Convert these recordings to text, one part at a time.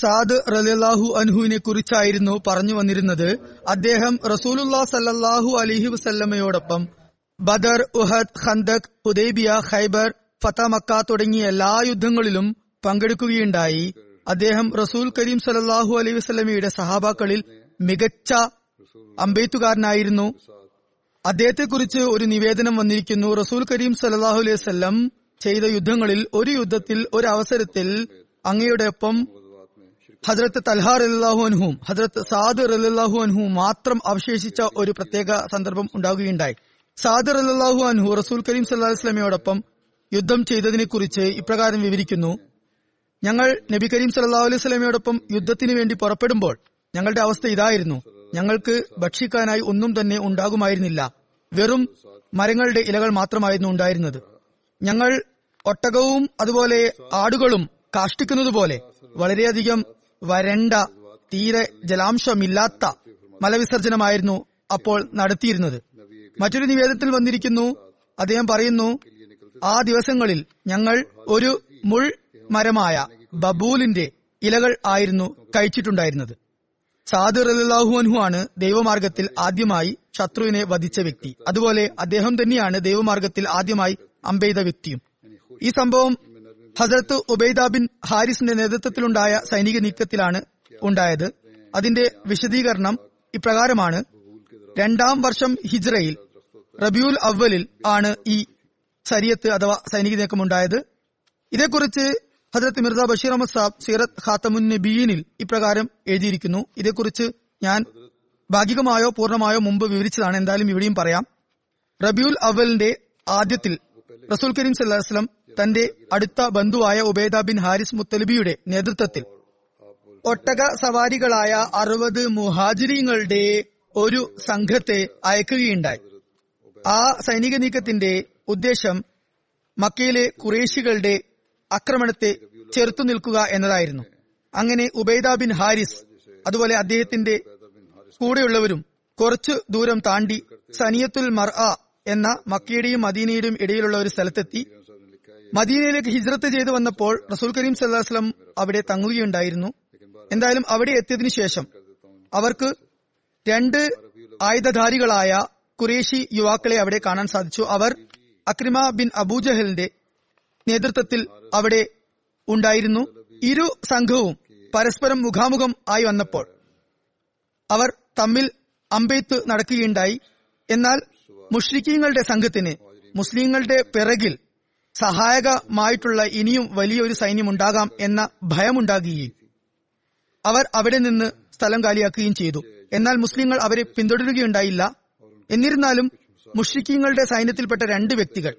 Saad റലാഹു അൻഹുവിനെ കുറിച്ചായിരുന്നു പറഞ്ഞു വന്നിരുന്നത്. അദ്ദേഹം റസൂലുല്ലാ സല്ലാഹു അലിഹി വസല്ലമയോടൊപ്പം Badr Uhud Khandaq Hudaibiya Khaibar ഫത Mecca തുടങ്ങിയ എല്ലാ യുദ്ധങ്ങളിലും പങ്കെടുക്കുകയുണ്ടായി. അദ്ദേഹം റസൂൽ കരീം സലല്ലാഹു അലൈഹി വസല്ലമയുടെ സഹാബാക്കളിൽ മികച്ച അമ്പെയ്ത്തുകാരനായിരുന്നു. അദ്ദേഹത്തെക്കുറിച്ച് ഒരു നിവേദനം വന്നിരിക്കുന്നു. റസൂൽ കരീം സലല്ലാഹു അലൈഹി വസല്ലം ചെയ്ത യുദ്ധങ്ങളിൽ ഒരു യുദ്ധത്തിൽ ഒരു അവസരത്തിൽ അങ്ങയുടെ ഒപ്പം ഹജ്രത്ത് തൽഹാർ അലാഹു അൻഹും ഹജ്രത്ത് സാദ് അല്ലാഹു അൻഹും മാത്രം അവശേഷിച്ച ഒരു പ്രത്യേക സന്ദർഭം ഉണ്ടാകുകയുണ്ടായി സാദ് അല്ലാഹു അൻഹു റസൂൽ കരീം സല്ലാ വസ്ലമയോടൊപ്പം യുദ്ധം ചെയ്തതിനെ കുറിച്ച് ഇപ്രകാരം വിവരിക്കുന്നു. ഞങ്ങൾ നബി കരീം സല്ലാ അലൈഹി സ്വലമയോടൊപ്പം യുദ്ധത്തിന് വേണ്ടി പുറപ്പെടുമ്പോൾ ഞങ്ങളുടെ അവസ്ഥ ഇതായിരുന്നു. ഞങ്ങൾക്ക് ഭക്ഷിക്കാനായി ഒന്നും തന്നെ ഉണ്ടാകുമായിരുന്നില്ല. വെറും മരങ്ങളുടെ ഇലകൾ മാത്രമായിരുന്നു ഉണ്ടായിരുന്നത്. ഞങ്ങൾ ഒട്ടകവും അതുപോലെ ആടുകളും കാഷ്ടിക്കുന്നതുപോലെ വളരെയധികം വരണ്ട തീരെ ജലാംശമില്ലാത്ത മലവിസർജനമായിരുന്നു അപ്പോൾ നടത്തിയിരുന്നത്. മറ്റൊരു നിവേദനത്തിൽ വന്നിരിക്കുന്നു അദ്ദേഹം പറയുന്നു ആ ദിവസങ്ങളിൽ ഞങ്ങൾ ഒരു മുൾ മരമായ ബബൂലിന്റെ ഇലകൾ ആയിരുന്നു കഴിച്ചിട്ടുണ്ടായിരുന്നത്. സാദുർ അലാഹു അൻഹു ആണ് ദൈവമാർഗത്തിൽ ആദ്യമായി ശത്രുവിനെ വധിച്ച വ്യക്തി. അതുപോലെ അദ്ദേഹം തന്നെയാണ് ദൈവമാർഗത്തിൽ ആദ്യമായി അമ്പെയ്ത വ്യക്തിയും. ഈ സംഭവം ഹസരത്ത് ഉബൈദ ബിൻ ഹാരിസിന്റെ നേതൃത്വത്തിലുണ്ടായ സൈനിക നീക്കത്തിലാണ് ഉണ്ടായത്. അതിന്റെ വിശദീകരണം ഇപ്രകാരമാണ്. രണ്ടാം വർഷം ഹിജ്റയിൽ റബിയുൽ അവലിൽ ആണ് ഈ സരിയത്ത് അഥവാ സൈനിക നീക്കം ഉണ്ടായത് ഇതേക്കുറിച്ച് ഹജരത്ത് മിർസ ബഷീർ അഹമ്മദ് സാബ് സീറത്ത് ഖാത്തമുൻ നബീനിൽ ഇപ്രകാരം എഴുതിയിരിക്കുന്നു. ഇതേക്കുറിച്ച് ഞാൻ ഭാഗികമായോ പൂർണമായോ മുമ്പ് വിവരിച്ചതാണ്. എന്തായാലും ഇവിടെയും പറയാം. റബിയുൽ അവലിന്റെ ആദ്യത്തിൽ റസൂൽ കരീം സല്ലാസ്ലം തന്റെ അടുത്ത ബന്ധുവായ ഉബൈദ ബിൻ ഹാരിസ് മുത്തലിബിയുടെ നേതൃത്വത്തിൽ. ഒട്ടക സവാരികളായ അറുപത് മുഹാജിരിങ്ങളുടെ ഒരു സംഘത്തെ അയക്കുകയുണ്ടായി. ആ സൈനിക നീക്കത്തിന്റെ ഉദ്ദേശം മക്കയിലെ കുറേശികളുടെ ആക്രമണത്തെ ചെറുത്തു നിൽക്കുക എന്നതായിരുന്നു. അങ്ങനെ ഉബൈദ ബിൻ ഹാരിസ് അതുപോലെ അദ്ദേഹത്തിന്റെ കൂടെയുള്ളവരും കുറച്ചു ദൂരം താണ്ടി സനിയത്തുൽ മർ എന്ന മക്കയുടെയും മദീനയുടെയും ഇടയിലുള്ള ഒരു സ്ഥലത്തെത്തി മദീനയിലേക്ക് ഹിജ്രത്ത് ചെയ്തു വന്നപ്പോൾ റസൂൽ കരീം സല്ലാസ്ലം അവിടെ തങ്ങുകയുണ്ടായിരുന്നു. എന്തായാലും അവിടെ എത്തിയതിനു ശേഷം അവർക്ക് രണ്ട് ആയുധധാരികളായ കുറേശി യുവാക്കളെ അവിടെ കാണാൻ സാധിച്ചു. അവർ അക്രിമ ബിൻ അബൂജഹലിന്റെ നേതൃത്വത്തിൽ അവിടെ ഉണ്ടായിരുന്നു. ഇരു സംഘവും പരസ്പരം മുഖാമുഖം ആയി വന്നപ്പോൾ അവർ തമ്മിൽ അമ്പെയ്ത്ത് നടക്കുകയുണ്ടായി. എന്നാൽ മുഷ്രിഖീങ്ങളുടെ സംഘത്തിന് മുസ്ലിങ്ങളുടെ പിറകിൽ സഹായകമായിട്ടുള്ള ഇനിയും വലിയൊരു സൈന്യമുണ്ടാകാം എന്ന ഭയമുണ്ടാകുകയും അവർ അവിടെ നിന്ന് സ്ഥലം കാലിയാക്കുകയും ചെയ്തു. എന്നാൽ മുസ്ലിങ്ങൾ അവരെ പിന്തുടരുകയുണ്ടായില്ല. എന്നിരുന്നാലും മുഷ്രിഖീങ്ങളുടെ സൈന്യത്തിൽപ്പെട്ട രണ്ട് വ്യക്തികൾ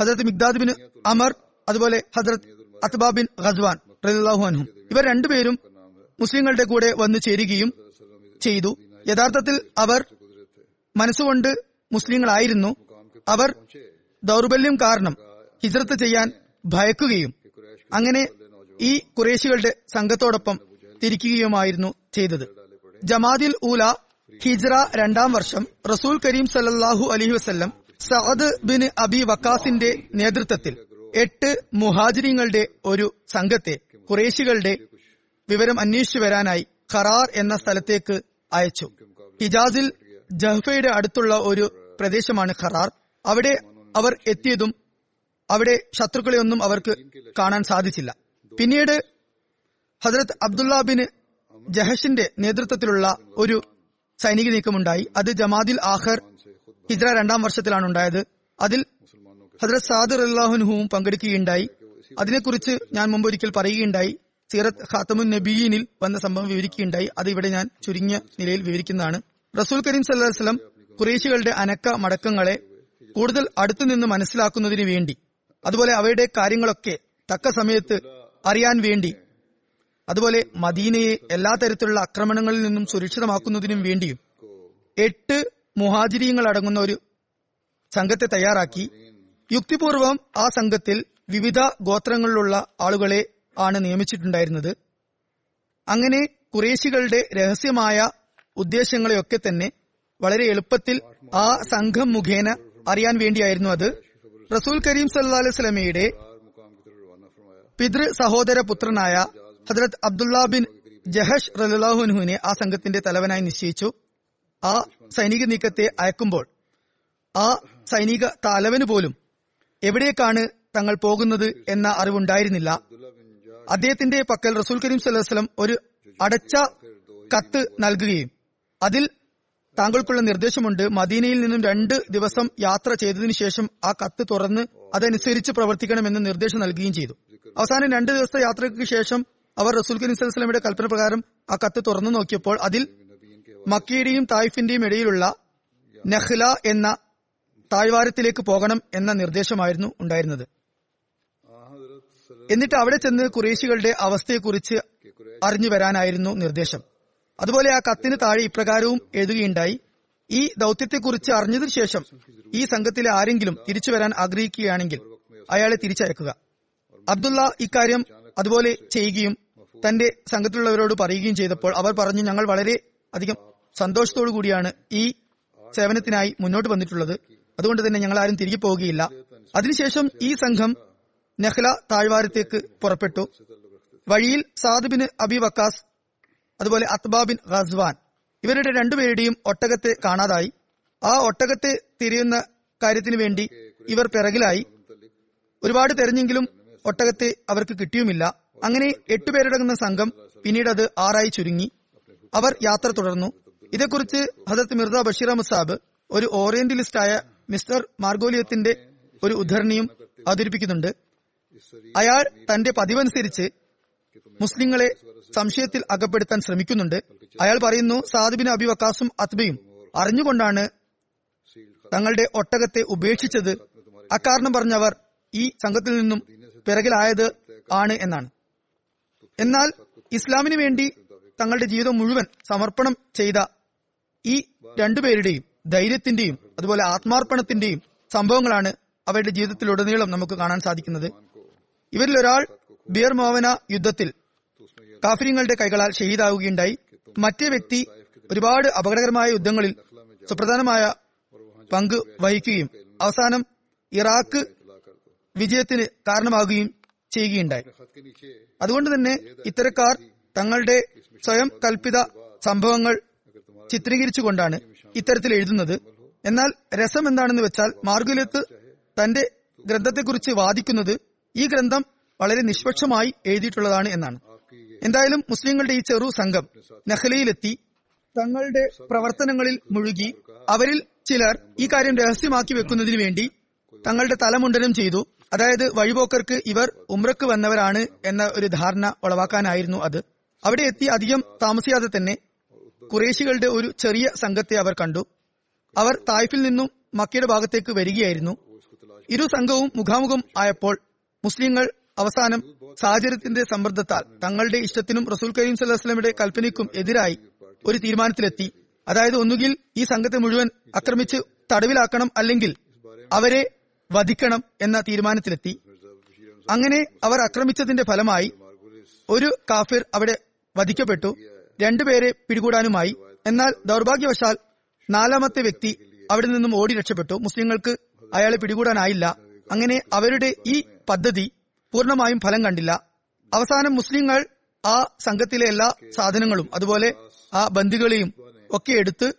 ഹസരത് മിഗ്ദാദ് ബിൻ അമർ അതുപോലെ ഹസരത് അത്ബാ ബിൻ ഖസ്വാൻ അൻഹും ഇവർ രണ്ടുപേരും മുസ്ലിങ്ങളുടെ കൂടെ വന്നു ചേരുകയും ചെയ്തു. യഥാർത്ഥത്തിൽ അവർ മനസ്സുകൊണ്ട് മുസ്ലിങ്ങളായിരുന്നു. അവർ ദൗർബല്യം കാരണം ഹിജ്രത്ത് ചെയ്യാൻ ഭയക്കുകയും അങ്ങനെ ഈ കുറേശികളുടെ സംഘത്തോടൊപ്പം തിരിക്കുകയുമായിരുന്നു ചെയ്തത്. ജമാദിൽ ഊല ഹിജ്ര രണ്ടാം വർഷം റസൂൽ കരീം സല്ലാഹു അലൈഹി വസ്ല്ലം സഅദ് ബിൻ അബി വക്കാസിന്റെ നേതൃത്വത്തിൽ എട്ട് മുഹാജിരിങ്ങളുടെ ഒരു സംഘത്തെ കുറേശികളുടെ വിവരം അന്വേഷിച്ചു വരാനായി ഖറാർ എന്ന സ്ഥലത്തേക്ക് അയച്ചു. ഹിജാസിൽ ജഹ്ഫയുടെ അടുത്തുള്ള ഒരു പ്രദേശമാണ് ഖറാർ. അവിടെ അവർ എത്തിയതും അവിടെ ശത്രുക്കളെ ഒന്നും അവർക്ക് കാണാൻ സാധിച്ചില്ല. പിന്നീട് ഹജരത് അബ്ദുല്ല ബിൻ ജഹഷിന്റെ നേതൃത്വത്തിലുള്ള ഒരു സൈനിക നീക്കമുണ്ടായി. അത് ജമാദിൽ ആഖർ ഹിജ്ര രണ്ടാം വർഷത്തിലാണ് ഉണ്ടായത്. അതിൽ ഹജരത് സാദിർ അള്ളാഹുനുഹുവും പങ്കെടുക്കുകയുണ്ടായി. അതിനെക്കുറിച്ച് ഞാൻ മുമ്പ് ഒരിക്കൽ പറയുകയുണ്ടായി. സീറത്ത് ഖാത്തമുൻ നബീനിൽ വന്ന സംഭവം വിവരിക്കുകയുണ്ടായി. അത് ഇവിടെ ഞാൻ ചുരുങ്ങിയ നിലയിൽ വിവരിക്കുന്നതാണ്. റസൂൽ കരീം അലൈഹി വസല്ലം കുറേശികളുടെ അനക്ക മടക്കങ്ങളെ കൂടുതൽ അടുത്തുനിന്ന് മനസ്സിലാക്കുന്നതിന് വേണ്ടി അതുപോലെ അവയുടെ കാര്യങ്ങളൊക്കെ തക്ക സമയത്ത് അറിയാൻ വേണ്ടി അതുപോലെ മദീനയെ എല്ലാ തരത്തിലുള്ള ആക്രമണങ്ങളിൽ നിന്നും സുരക്ഷിതമാക്കുന്നതിനും വേണ്ടിയും എട്ട് മുഹാജിരിയങ്ങൾ അടങ്ങുന്ന ഒരു സംഘത്തെ തയ്യാറാക്കി. യുക്തിപൂർവം ആ സംഘത്തിൽ വിവിധ ഗോത്രങ്ങളിലുള്ള ആളുകളെ ആണ് നിയമിച്ചിട്ടുണ്ടായിരുന്നത്. അങ്ങനെ കുറേശികളുടെ രഹസ്യമായ ഉദ്ദേശങ്ങളെയൊക്കെ തന്നെ വളരെ എളുപ്പത്തിൽ ആ സംഘം മുഖേന അറിയാൻ വേണ്ടിയായിരുന്നു അത്. റസൂൽ കരീം സല്ലാ അലൈഹി സ്വലമയുടെ പിതൃ സഹോദര പുത്രനായ ഹജ്രത് അബ്ദുള്ള ബിൻ ജഹഷ് റലാഹുനുവിനെ ആ സംഘത്തിന്റെ തലവനായി നിശ്ചയിച്ചു. ആ സൈനിക നീക്കത്തെ അയക്കുമ്പോൾ ആ സൈനിക തലവന് പോലും എവിടേക്കാണ് തങ്ങൾ പോകുന്നത് എന്ന അറിവുണ്ടായിരുന്നില്ല. അദ്ദേഹത്തിന്റെ പക്കൽ റസൂൽ കരീം സല്ലാസ്ലം ഒരു അടച്ച കത്ത് നൽകുകയും അതിൽ താങ്കൾക്കുള്ള നിർദ്ദേശമുണ്ട്. മദീനയിൽ നിന്നും രണ്ട് ദിവസം യാത്ര ചെയ്തതിനു ശേഷം ആ കത്ത് തുറന്ന് അതനുസരിച്ച് പ്രവർത്തിക്കണമെന്ന് നിർദ്ദേശം നൽകുകയും ചെയ്തു. അവസാനം രണ്ട് ദിവസത്തെ യാത്രയ്ക്ക് ശേഷം അവർ റസൂൽ കരീം സ്വലമിയുടെ കൽപ്പന പ്രകാരം ആ കത്ത് തുറന്നു നോക്കിയപ്പോൾ അതിൽ മക്കിയുടെയും തായിഫിന്റെയും ഇടയിലുള്ള നഹ്ല എന്ന താഴ്വാരത്തിലേക്ക് പോകണം എന്ന നിർദ്ദേശമായിരുന്നു ഉണ്ടായിരുന്നത്. എന്നിട്ട് അവിടെ ചെന്ന് കുറേശികളുടെ അവസ്ഥയെക്കുറിച്ച് അറിഞ്ഞു വരാനായിരുന്നു നിർദ്ദേശം. അതുപോലെ ആ കത്തിന് താഴെ ഇപ്രകാരവും എഴുതുകയുണ്ടായി. ഈ ദൗത്യത്തെക്കുറിച്ച് അറിഞ്ഞതിനു ശേഷം ഈ സംഘത്തിലെ ആരെങ്കിലും തിരിച്ചു വരാൻ ആഗ്രഹിക്കുകയാണെങ്കിൽ അയാളെ തിരിച്ചയക്കുക. അബ്ദുള്ള ഇക്കാര്യം അതുപോലെ ചെയ്യുകയും തന്റെ സംഘത്തിലുള്ളവരോട് പറയുകയും ചെയ്തപ്പോൾ അവർ പറഞ്ഞു ഞങ്ങൾ വളരെ അധികം സന്തോഷത്തോടു കൂടിയാണ് ഈ സേവനത്തിനായി മുന്നോട്ട് വന്നിട്ടുള്ളത്. അതുകൊണ്ട് തന്നെ ഞങ്ങൾ ആരും തിരികെ പോവുകയില്ല. അതിനുശേഷം ഈ സംഘം നെഹ്ല താഴ്വാരത്തേക്ക് പുറപ്പെട്ടു. വഴിയിൽ സാദുബിന് അബി വക്കാസ് അതുപോലെ അത്ബാബിൻ ഖസ്വാൻ. ഇവരുടെ രണ്ടുപേരുടെയും ഒട്ടകത്തെ കാണാതായി. ആ ഒട്ടകത്തെ തിരിയുന്ന കാര്യത്തിന് വേണ്ടി ഇവർ പിറകിലായി. ഒരുപാട് തെരഞ്ഞെങ്കിലും ഒട്ടകത്തെ അവർക്ക് കിട്ടിയുമില്ല. അങ്ങനെ എട്ടുപേരടങ്ങുന്ന സംഘം പിന്നീട് അത് ആറായി ചുരുങ്ങി. അവർ യാത്ര തുടർന്നു. ഇതേക്കുറിച്ച് ഹജത് മിർദ ബഷീർ അഹമ്മദ് സാബ് ഒരു ഓറിയന്റലിസ്റ്റായ മിസ്റ്റർ മാർഗോലിയത്തിന്റെ ഒരു ഉദ്ധരണിയും അവതരിപ്പിക്കുന്നുണ്ട്. അയാൾ തന്റെ പതിവനുസരിച്ച് മുസ്ലിങ്ങളെ സംശയത്തിൽ അകപ്പെടുത്താൻ ശ്രമിക്കുന്നുണ്ട്. അയാൾ പറയുന്നു സാദിബിന് അബി വക്കാസും അത്ബയും അറിഞ്ഞുകൊണ്ടാണ് തങ്ങളുടെ ഒട്ടകത്തെ ഉപേക്ഷിച്ചത്. അക്കാരണം പറഞ്ഞവർ ഈ സംഘത്തിൽ നിന്നും പിറകിലായത് ആണ് എന്നാണ്. എന്നാൽ ഇസ്ലാമിന് വേണ്ടി തങ്ങളുടെ ജീവിതം മുഴുവൻ സമർപ്പണം ചെയ്ത ഈ രണ്ടുപേരുടെയും ധൈര്യത്തിന്റെയും അതുപോലെ ആത്മാർപ്പണത്തിന്റെയും സംഭവങ്ങളാണ് അവരുടെ ജീവിതത്തിലുടനീളം നമുക്ക് കാണാൻ സാധിക്കുന്നത്. ഇവരിലൊരാൾ ബിയർ മോവന യുദ്ധത്തിൽ കാഫര്യങ്ങളുടെ കൈകളാൽ ഷഹീദാവുകയുണ്ടായി. മറ്റേ വ്യക്തി ഒരുപാട് അപകടകരമായ യുദ്ധങ്ങളിൽ സുപ്രധാനമായ പങ്ക് വഹിക്കുകയും അവസാനം ഇറാഖ് വിജയത്തിന് കാരണമാകുകയും ചെയ്യുകയുണ്ടായി. അതുകൊണ്ട് തന്നെ ഇത്തരക്കാർ തങ്ങളുടെ സ്വയം കൽപ്പിത സംഭവങ്ങൾ ചിത്രീകരിച്ചുകൊണ്ടാണ് ഇത്തരത്തിൽ എഴുതുന്നത്. എന്നാൽ രസം എന്താണെന്ന് വെച്ചാൽ മാർഗുലത്ത് തന്റെ ഗ്രന്ഥത്തെക്കുറിച്ച് വാദിക്കുന്നത് ഈ ഗ്രന്ഥം വളരെ നിഷ്പക്ഷമായി എഴുതിയിട്ടുള്ളതാണ് എന്നാണ്. എന്തായാലും മുസ്ലിങ്ങളുടെ ഈ ചെറു സംഘം നഹ്ലയിലെത്തി. തങ്ങളുടെ പ്രവർത്തനങ്ങളിൽ മുഴുകി അവരിൽ ചിലർ ഈ കാര്യം രഹസ്യമാക്കി വെക്കുന്നതിനു വേണ്ടി തങ്ങളുടെ തലമുണ്ടനം ചെയ്തു. അതായത് വഴിപോക്കർക്ക് ഇവർ ഉമ്രക്ക് വന്നവരാണ് എന്ന ഒരു ധാരണ ഉളവാക്കാനായിരുന്നു അത്. അവിടെ എത്തി അധികം താമസിയാതെ തന്നെ കുറേശികളുടെ ഒരു ചെറിയ സംഘത്തെ അവർ കണ്ടു. അവർ തായ്ഫിൽ നിന്നും മക്കയുടെ ഭാഗത്തേക്ക് വരികയായിരുന്നു. ഇരു സംഘവും മുഖാമുഖം ആയപ്പോൾ മുസ്ലിങ്ങൾ അവസാനം സാഹചര്യത്തിന്റെ സമ്മർദ്ദത്താൽ തങ്ങളുടെ ഇഷ്ടത്തിനും റസൂൽ കരീം സല്ലാസ്ലമിയുടെ കൽപ്പനയ്ക്കും എതിരായി ഒരു തീരുമാനത്തിലെത്തി. അതായത് ഒന്നുകിൽ ഈ സംഘത്തെ മുഴുവൻ ആക്രമിച്ച് തടവിലാക്കണം അല്ലെങ്കിൽ അവരെ വധിക്കണം എന്ന തീരുമാനത്തിലെത്തി. അങ്ങനെ അവർ ആക്രമിച്ചതിന്റെ ഫലമായി ഒരു കാഫിർ അവിടെ വധിക്കപ്പെട്ടു. രണ്ടുപേരെ പിടികൂടാനുമായി. എന്നാൽ ദൗർഭാഗ്യവശാൽ നാലാമത്തെ വ്യക്തി അവിടെ നിന്നും ഓടി രക്ഷപ്പെട്ടു. മുസ്ലിങ്ങൾക്ക് അയാളെ പിടികൂടാനായില്ല. അങ്ങനെ അവരുടെ ഈ പദ്ധതി പൂർണമായും ഫലം കണ്ടില്ല. അവസാനം മുസ്ലിങ്ങൾ ആ സംഘത്തിലെ എല്ലാ സാധനങ്ങളും അതുപോലെ ആ ബന്ദികളെയും ഒക്കെ എടുത്ത്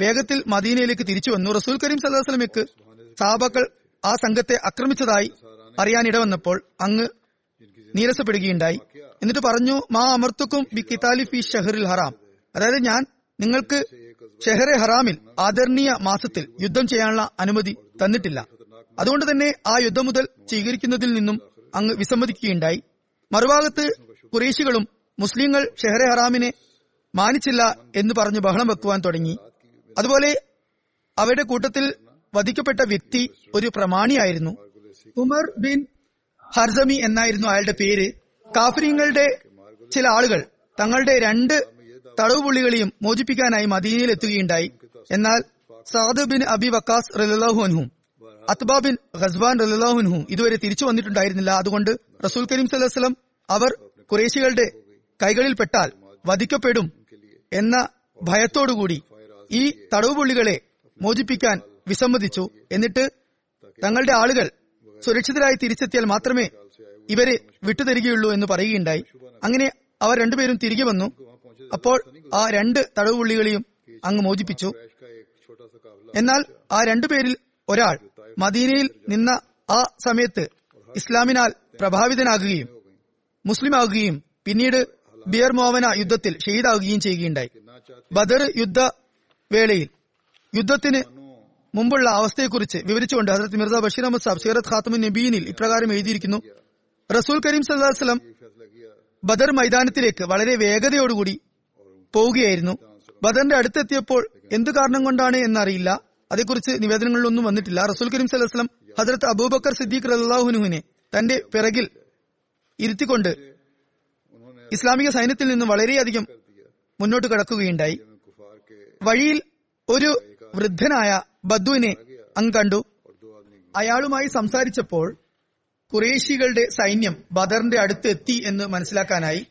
വേഗത്തിൽ മദീനയിലേക്ക് തിരിച്ചു വന്നു. റസൂൽ കരീം വസല്ലമയ്ക്ക് സാബാക്കൾ ആ സംഘത്തെ ആക്രമിച്ചതായി അറിയാനിട വന്നപ്പോൾ അങ്ങ് നീരസപ്പെടുകയുണ്ടായി. എന്നിട്ട് പറഞ്ഞു മാ അമർത്തുക്കും ബി കിതാലി ഫി ഷെഹറിൽ ഹറാം. അതായത് ഞാൻ നിങ്ങൾക്ക് ഷെഹറെ ഹറാമിൽ ആദരണീയ മാസത്തിൽ യുദ്ധം ചെയ്യാനുള്ള അനുമതി തന്നിട്ടില്ല. അതുകൊണ്ട് തന്നെ ആ യുദ്ധം മുതൽ സ്വീകരിക്കുന്നതിൽ നിന്നും അങ്ങ് വിസമ്മതിക്കുകയുണ്ടായി. മറുഭാഗത്ത് കുറേശികളും മുസ്ലിങ്ങൾ ഷെഹറെ ഹറാമിനെ മാനിച്ചില്ല എന്ന് പറഞ്ഞ് ബഹളം വെക്കുവാൻ തുടങ്ങി. അതുപോലെ അവരുടെ കൂട്ടത്തിൽ വധിക്കപ്പെട്ട വ്യക്തി ഒരു പ്രമാണിയായിരുന്നു. ഉമർ ബിൻ ഹർസമി എന്നായിരുന്നു അയാളുടെ പേര്. കാഫര്യങ്ങളുടെ ചില ആളുകൾ തങ്ങളുടെ രണ്ട് തടവുപുള്ളികളെയും മോചിപ്പിക്കാനായി മദീനയിൽ എത്തുകയുണ്ടായി എന്നാൽ സാദ് ബിൻ അബി വക്കാസ് റലാഹുൻഹും അത്ബ ബിൻ ഖസ്ബാൻ റലാഹുൻഹും ഇതുവരെ തിരിച്ചു വന്നിട്ടുണ്ടായിരുന്നില്ല. അതുകൊണ്ട് റസൂൽ കരീം സലഹ്സ്ലം അവർ കുറേശികളുടെ കൈകളിൽപ്പെട്ടാൽ വധിക്കപ്പെടും എന്ന ഭയത്തോടുകൂടി ഈ തടവുപുള്ളികളെ മോചിപ്പിക്കാൻ വിസമ്മതിച്ചു. എന്നിട്ട് തങ്ങളുടെ ആളുകൾ സുരക്ഷിതരായി തിരിച്ചെത്തിയാൽ മാത്രമേ ഇവരെ വിട്ടുതരികയുള്ളൂ എന്ന് പറയുകയുണ്ടായി. അങ്ങനെ അവർ രണ്ടുപേരും തിരികെ വന്നു. അപ്പോൾ ആ രണ്ട് തടവുപുള്ളികളെയും അങ്ങ് മോചിപ്പിച്ചു. എന്നാൽ ആ രണ്ടുപേരിൽ ഒരാൾ മദീനയിൽ നിന്ന ആ സമയത്ത് ഇസ്ലാമിനാൽ പ്രഭാവിതനാകുകയും മുസ്ലിം ആകുകയും പിന്നീട് ബിയർ മോവന യുദ്ധത്തിൽ ഷഹീദാകുകയും ചെയ്യുകയുണ്ടായി. ബദർ യുദ്ധ വേളയിൽ യുദ്ധത്തിന് മുമ്പുള്ള അവസ്ഥയെക്കുറിച്ച് വിവരിച്ചുകൊണ്ട് ഹസരത് മിർസ ബഷീർ അഹമ്മദ് സാബ് സീറത്ത് ഖാത്തമു നബീനിൽ ഇപ്രകാരം എഴുതിയിരിക്കുന്നു റസൂൽ കരീം വസല്ലം ബദർ മൈതാനത്തിലേക്ക് വളരെ വേഗതയോടുകൂടി പോവുകയായിരുന്നു. ബദറിന്റെ അടുത്തെത്തിയപ്പോൾ എന്തു കാരണം കൊണ്ടാണ് എന്നറിയില്ല. അതേക്കുറിച്ച് നിവേദനങ്ങളിലൊന്നും വന്നിട്ടില്ല. റസൂൽ കരീം വസല്ലം ഹസരത്ത് അബൂബക്കർ സിദ്ദീഖ് റല്ലാഹുനുവിനെ തന്റെ പിറകിൽ ഇരുത്തിക്കൊണ്ട് ഇസ്ലാമിക സൈന്യത്തിൽ നിന്ന് വളരെയധികം മുന്നോട്ട് കടക്കുകയുണ്ടായി. വഴിയിൽ ഒരു വൃദ്ധനായ ബദ്ദുവിനെ അങ്ങ് കണ്ടു. അയാളുമായി സംസാരിച്ചപ്പോൾ കുറേശികളുടെ സൈന്യം ബദറിന്റെ അടുത്ത് എത്തി എന്ന് മനസ്സിലാക്കാനായി.